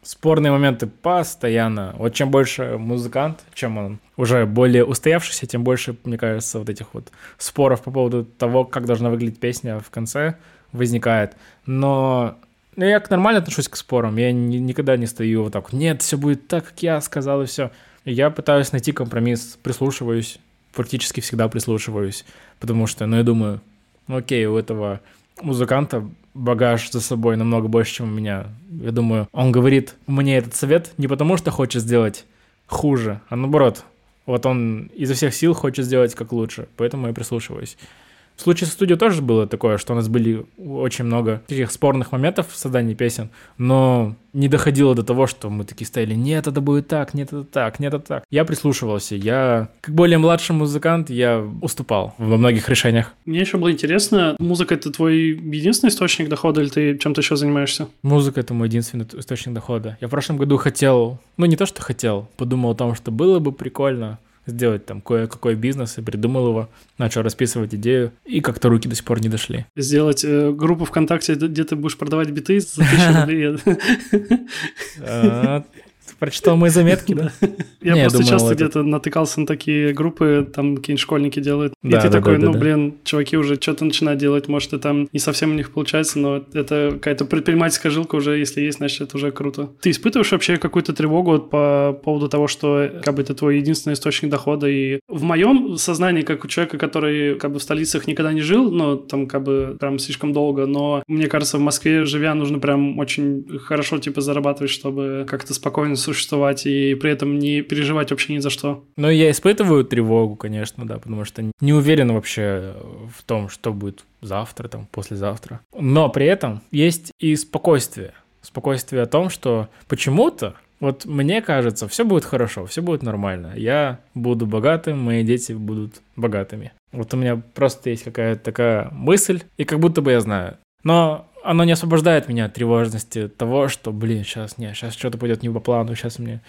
Спорные моменты постоянно. Вот чем больше музыкант, чем он уже более устоявшийся, тем больше, мне кажется, вот этих вот споров по поводу того, как должна выглядеть песня в конце возникает. Но ну, я нормально отношусь к спорам. Я ни, никогда не стою вот так, нет, все будет так, как я сказал, и все. Я пытаюсь найти компромисс, прислушиваюсь, практически всегда прислушиваюсь, потому что, ну, я думаю, ну, окей, у этого музыканта багаж за собой намного больше, чем у меня. Я думаю, он говорит мне этот совет не потому, что хочет сделать хуже, а наоборот, вот он изо всех сил хочет сделать как лучше, поэтому я прислушиваюсь. В случае со студией тоже было такое, что у нас были очень много таких спорных моментов в создании песен, но не доходило до того, что мы такие стояли, нет, это будет так, нет, это так, нет, это так. Я прислушивался, я, как более младший музыкант, я уступал во многих решениях. Мне еще было интересно, музыка — это твой единственный источник дохода, или ты чем-то еще занимаешься? Музыка — это мой единственный источник дохода. Я в прошлом году хотел, ну не то, что хотел, подумал о том, что было бы прикольно сделать там кое-какой бизнес и придумал его, начал расписывать идею, и как-то руки до сих пор не дошли. Сделать э, группу ВКонтакте, где ты будешь продавать биты за (laughs) тысячу рублей. Прочитал мои заметки, да? (laughs) Я просто часто где-то натыкался на такие группы, там какие-нибудь школьники делают. И ты такой, ну, блин, чуваки уже что-то начинают делать, может, и там не совсем у них получается, но это какая-то предпринимательская жилка уже, если есть, значит, это уже круто. Ты испытываешь вообще какую-то тревогу по поводу того, что как бы это твой единственный источник дохода? И в моем сознании, как у человека, который как бы в столицах никогда не жил, но там как бы прям слишком долго, но мне кажется, в Москве живя нужно прям очень хорошо типа зарабатывать, чтобы как-то спокойно существовать и при этом не переживать вообще ни за что. Ну, я испытываю тревогу, конечно, да, потому что не уверен вообще в том, что будет завтра, там, послезавтра. Но при этом есть и спокойствие. Спокойствие о том, что почему-то вот мне кажется, все будет хорошо, все будет нормально. Я буду богатым, мои дети будут богатыми. Вот у меня просто есть какая-то такая мысль, и как будто бы я знаю. Но оно не освобождает меня от тревожности того, что, блин, сейчас, не, сейчас что-то пойдет не по плану, сейчас мне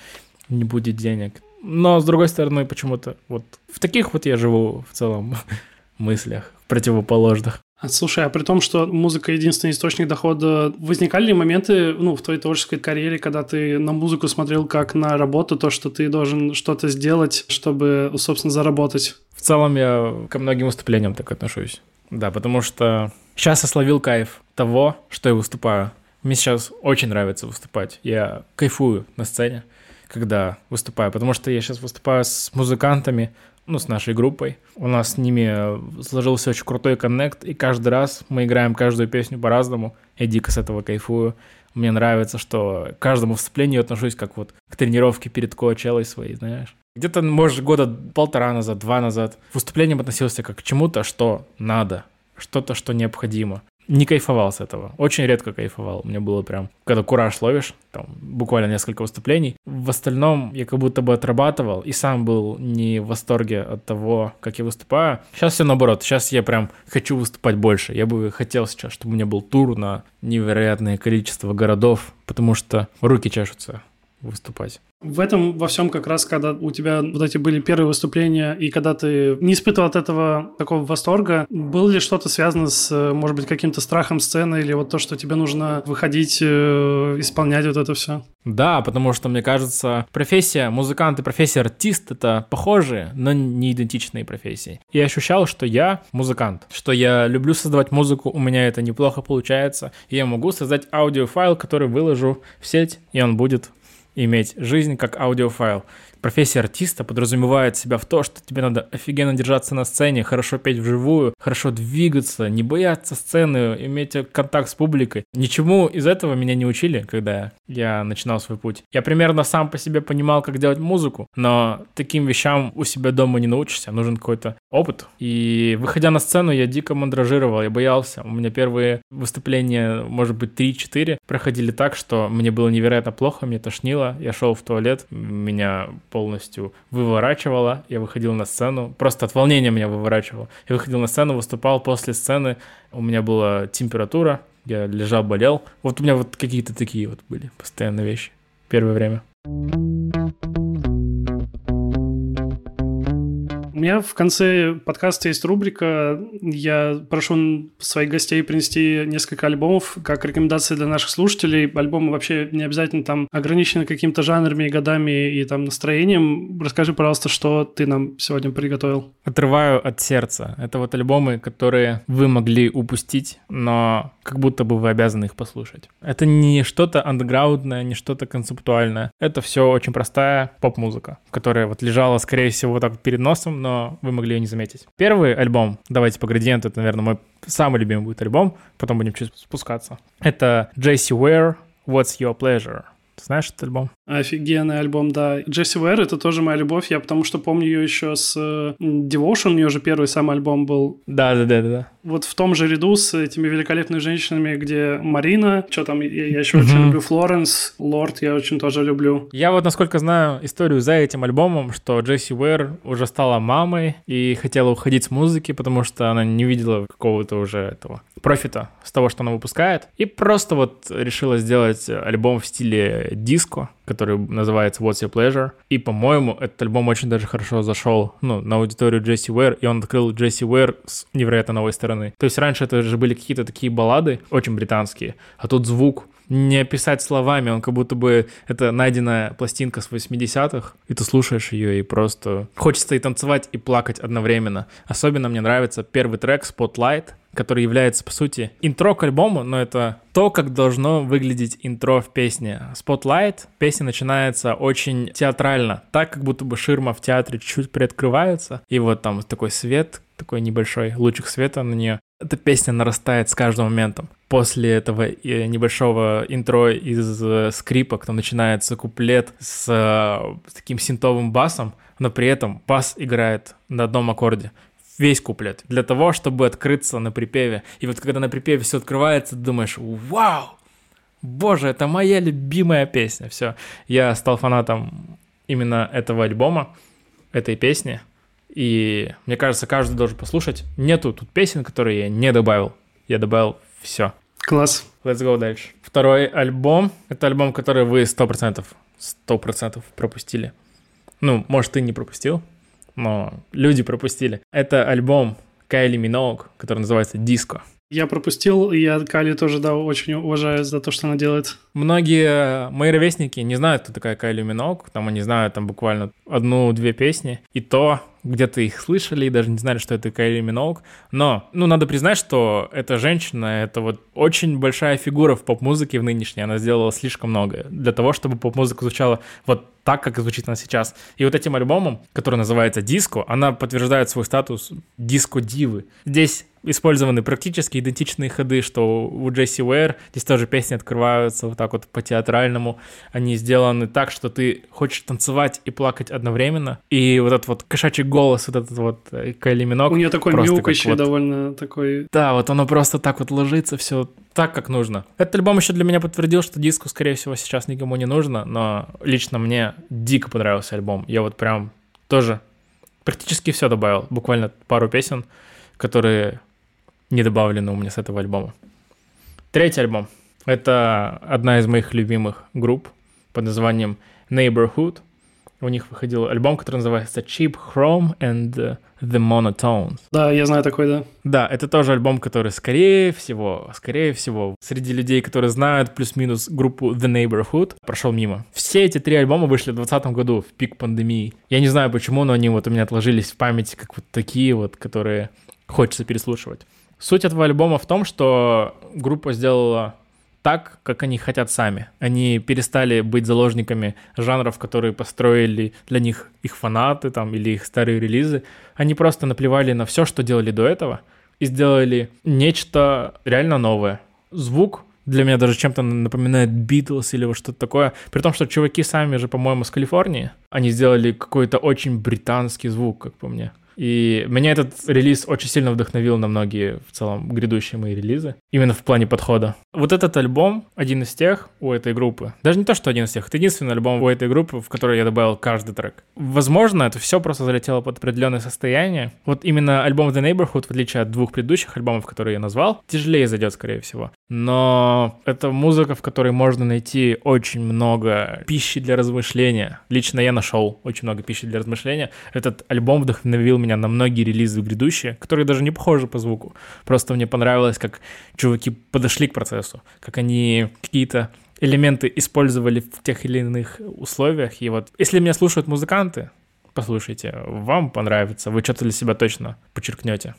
не будет денег. Но, с другой стороны, почему-то вот в таких вот я живу в целом (laughs) мыслях, противоположных. А, слушай, а при том, что музыка единственный источник дохода, возникали ли моменты, ну, в твоей творческой карьере, когда ты на музыку смотрел как на работу, то, что ты должен что-то сделать, чтобы, собственно, заработать? В целом я ко многим выступлениям так отношусь. Да, потому что сейчас я словил кайф того, что я выступаю. Мне сейчас очень нравится выступать. Я кайфую на сцене, когда выступаю, потому что я сейчас выступаю с музыкантами, ну, с нашей группой. У нас с ними сложился очень крутой коннект, и каждый раз мы играем каждую песню по-разному. Я дико с этого кайфую. Мне нравится, что к каждому вступлению отношусь как вот к тренировке перед коачелой своей, знаешь. Где-то, может, года полтора назад, два назад выступлением относился как к чему-то, что надо, что-то, что необходимо не кайфовал с этого. Очень редко кайфовал. Мне было прям, когда кураж ловишь, там буквально несколько выступлений. В остальном я как будто бы отрабатывал и сам был не в восторге от того, как я выступаю. Сейчас все наоборот. Сейчас я прям хочу выступать больше. Я бы хотел сейчас, чтобы у меня был тур на невероятное количество городов, потому что руки чешутся выступать. В этом во всем как раз, когда у тебя вот эти были первые выступления, и когда ты не испытывал от этого такого восторга, было ли что-то связано с, может быть, каким-то страхом сцены, или вот то, что тебе нужно выходить, э, исполнять вот это все? Да, потому что, мне кажется, профессия музыкант и профессия артист — это похожие, но не идентичные профессии. Я ощущал, что я музыкант, что я люблю создавать музыку, у меня это неплохо получается, и я могу создать аудиофайл, который выложу в сеть, и он будет иметь жизнь как аудиофайл. Профессия артиста подразумевает себя в то, что тебе надо офигенно держаться на сцене, хорошо петь вживую, хорошо двигаться, не бояться сцены, иметь контакт с публикой. Ничему из этого меня не учили, когда я начинал свой путь. Я примерно сам по себе понимал, как делать музыку, но таким вещам у себя дома не научишься, нужен какой-то опыт. И выходя на сцену, я дико мандражировал, я боялся. У меня первые выступления, может быть, 3-4 проходили так, что мне было невероятно плохо, мне тошнило, я шел в туалет, меня полностью выворачивало. Я выходил на сцену, просто от волнения меня выворачивало. Я выходил на сцену, выступал после сцены, у меня была температура, я лежал, болел. Вот у меня вот какие-то такие вот были постоянные вещи первое время. У меня в конце подкаста есть рубрика. Я прошу своих гостей принести несколько альбомов как рекомендации для наших слушателей. Альбомы вообще не обязательно там ограничены какими-то жанрами, годами и там настроением. Расскажи, пожалуйста, что ты нам сегодня приготовил. Отрываю от сердца. Это вот альбомы, которые вы могли упустить, но как будто бы вы обязаны их послушать. Это не что-то андеграундное, не что-то концептуальное. Это все очень простая поп-музыка, которая вот лежала, скорее всего, так перед носом, но вы могли ее не заметить. Первый альбом, давайте по градиенту, это, наверное, мой самый любимый будет альбом, потом будем чуть спускаться. Это Джесси Ware, What's Your Pleasure. Ты знаешь этот альбом? Офигенный альбом, да. Джесси Уэр — это тоже моя любовь. Я потому что помню ее еще с Devotion, у нее же первый сам альбом был. Да-да-да-да. Вот в том же ряду с этими великолепными женщинами, где Марина, что там, я, я еще очень люблю Флоренс, Лорд я очень тоже люблю. Я вот, насколько знаю историю за этим альбомом, что Джесси Уэр уже стала мамой и хотела уходить с музыки, потому что она не видела какого-то уже этого профита с того, что она выпускает, и просто вот решила сделать альбом в стиле диско, который называется What's Your Pleasure. И, по-моему, этот альбом очень даже хорошо зашел ну, на аудиторию Джесси Уэр, и он открыл Джесси Уэр с невероятно новой стороны. То есть раньше это же были какие-то такие баллады, очень британские, а тут звук не описать словами, он как будто бы это найденная пластинка с 80-х, и ты слушаешь ее, и просто хочется и танцевать, и плакать одновременно. Особенно мне нравится первый трек Spotlight, который является, по сути, интро к альбому, но это то, как должно выглядеть интро в песне. Spotlight, песня начинается очень театрально, так, как будто бы ширма в театре чуть-чуть приоткрывается, и вот там такой свет, такой небольшой лучик света на нее. Эта песня нарастает с каждым моментом. После этого э, небольшого интро из э, скрипок там начинается куплет с, э, с таким синтовым басом, но при этом бас играет на одном аккорде весь куплет, для того, чтобы открыться на припеве. И вот когда на припеве все открывается, ты думаешь, вау, боже, это моя любимая песня. Все, я стал фанатом именно этого альбома, этой песни. И мне кажется, каждый должен послушать. Нету тут песен, которые я не добавил. Я добавил все. Класс. Let's go дальше. Второй альбом. Это альбом, который вы 100%, 100% пропустили. Ну, может, ты не пропустил, но люди пропустили. Это альбом Кайли Миноуг, который называется «Диско». Я пропустил, и я Кайли тоже, да, очень уважаю за то, что она делает. Многие мои ровесники не знают, кто такая Кайли Миноуг, там они знают там буквально одну-две песни, и то где-то их слышали и даже не знали, что это Кайли Миноуг. Но, ну, надо признать, что эта женщина, это вот очень большая фигура в поп-музыке в нынешней. Она сделала слишком много для того, чтобы поп-музыка звучала вот так, как звучит она сейчас. И вот этим альбомом, который называется «Диско», она подтверждает свой статус диско-дивы. Здесь использованы практически идентичные ходы, что у Джесси Уэр. Здесь тоже песни открываются вот так вот по-театральному. Они сделаны так, что ты хочешь танцевать и плакать одновременно. И вот этот вот кошачий голос, вот этот вот э, Кайли Минок. У нее такой мяукающий вот... довольно такой... Да, вот оно просто так вот ложится, все так, как нужно. Этот альбом еще для меня подтвердил, что диску, скорее всего, сейчас никому не нужно, но лично мне дико понравился альбом. Я вот прям тоже практически все добавил, буквально пару песен, которые не добавлены у меня с этого альбома. Третий альбом. Это одна из моих любимых групп под названием Neighborhood – у них выходил альбом, который называется Cheap Chrome and the Monotones. Да, я знаю такой, да. Да, это тоже альбом, который, скорее всего, скорее всего, среди людей, которые знают плюс-минус группу The Neighborhood, прошел мимо. Все эти три альбома вышли в 2020 году, в пик пандемии. Я не знаю почему, но они вот у меня отложились в памяти, как вот такие вот, которые хочется переслушивать. Суть этого альбома в том, что группа сделала так, как они хотят сами. Они перестали быть заложниками жанров, которые построили для них их фанаты там, или их старые релизы. Они просто наплевали на все, что делали до этого, и сделали нечто реально новое. Звук для меня даже чем-то напоминает Битлз или вот что-то такое. При том, что чуваки сами же, по-моему, с Калифорнии. Они сделали какой-то очень британский звук, как по мне. И меня этот релиз очень сильно вдохновил на многие в целом грядущие мои релизы, именно в плане подхода. Вот этот альбом, один из тех у этой группы, даже не то, что один из тех, это единственный альбом у этой группы, в который я добавил каждый трек. Возможно, это все просто залетело под определенное состояние. Вот именно альбом The Neighborhood, в отличие от двух предыдущих альбомов, которые я назвал, тяжелее зайдет, скорее всего. Но это музыка, в которой можно найти очень много пищи для размышления. Лично я нашел очень много пищи для размышления. Этот альбом вдохновил меня на многие релизы грядущие, которые даже не похожи по звуку. Просто мне понравилось, как чуваки подошли к процессу, как они какие-то элементы использовали в тех или иных условиях. И вот, если меня слушают музыканты, послушайте, вам понравится, вы что-то для себя точно подчеркнете.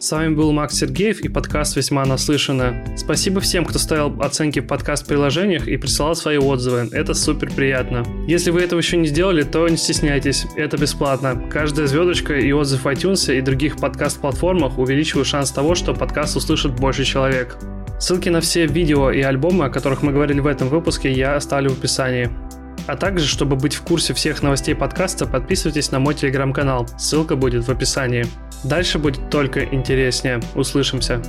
С вами был Макс Сергеев и подкаст «Весьма наслышано». Спасибо всем, кто ставил оценки в подкаст-приложениях и присылал свои отзывы. Это супер приятно. Если вы этого еще не сделали, то не стесняйтесь. Это бесплатно. Каждая звездочка и отзыв в iTunes и других подкаст-платформах увеличивают шанс того, что подкаст услышит больше человек. Ссылки на все видео и альбомы, о которых мы говорили в этом выпуске, я оставлю в описании. А также, чтобы быть в курсе всех новостей подкаста, подписывайтесь на мой телеграм-канал. Ссылка будет в описании. Дальше будет только интереснее. Услышимся.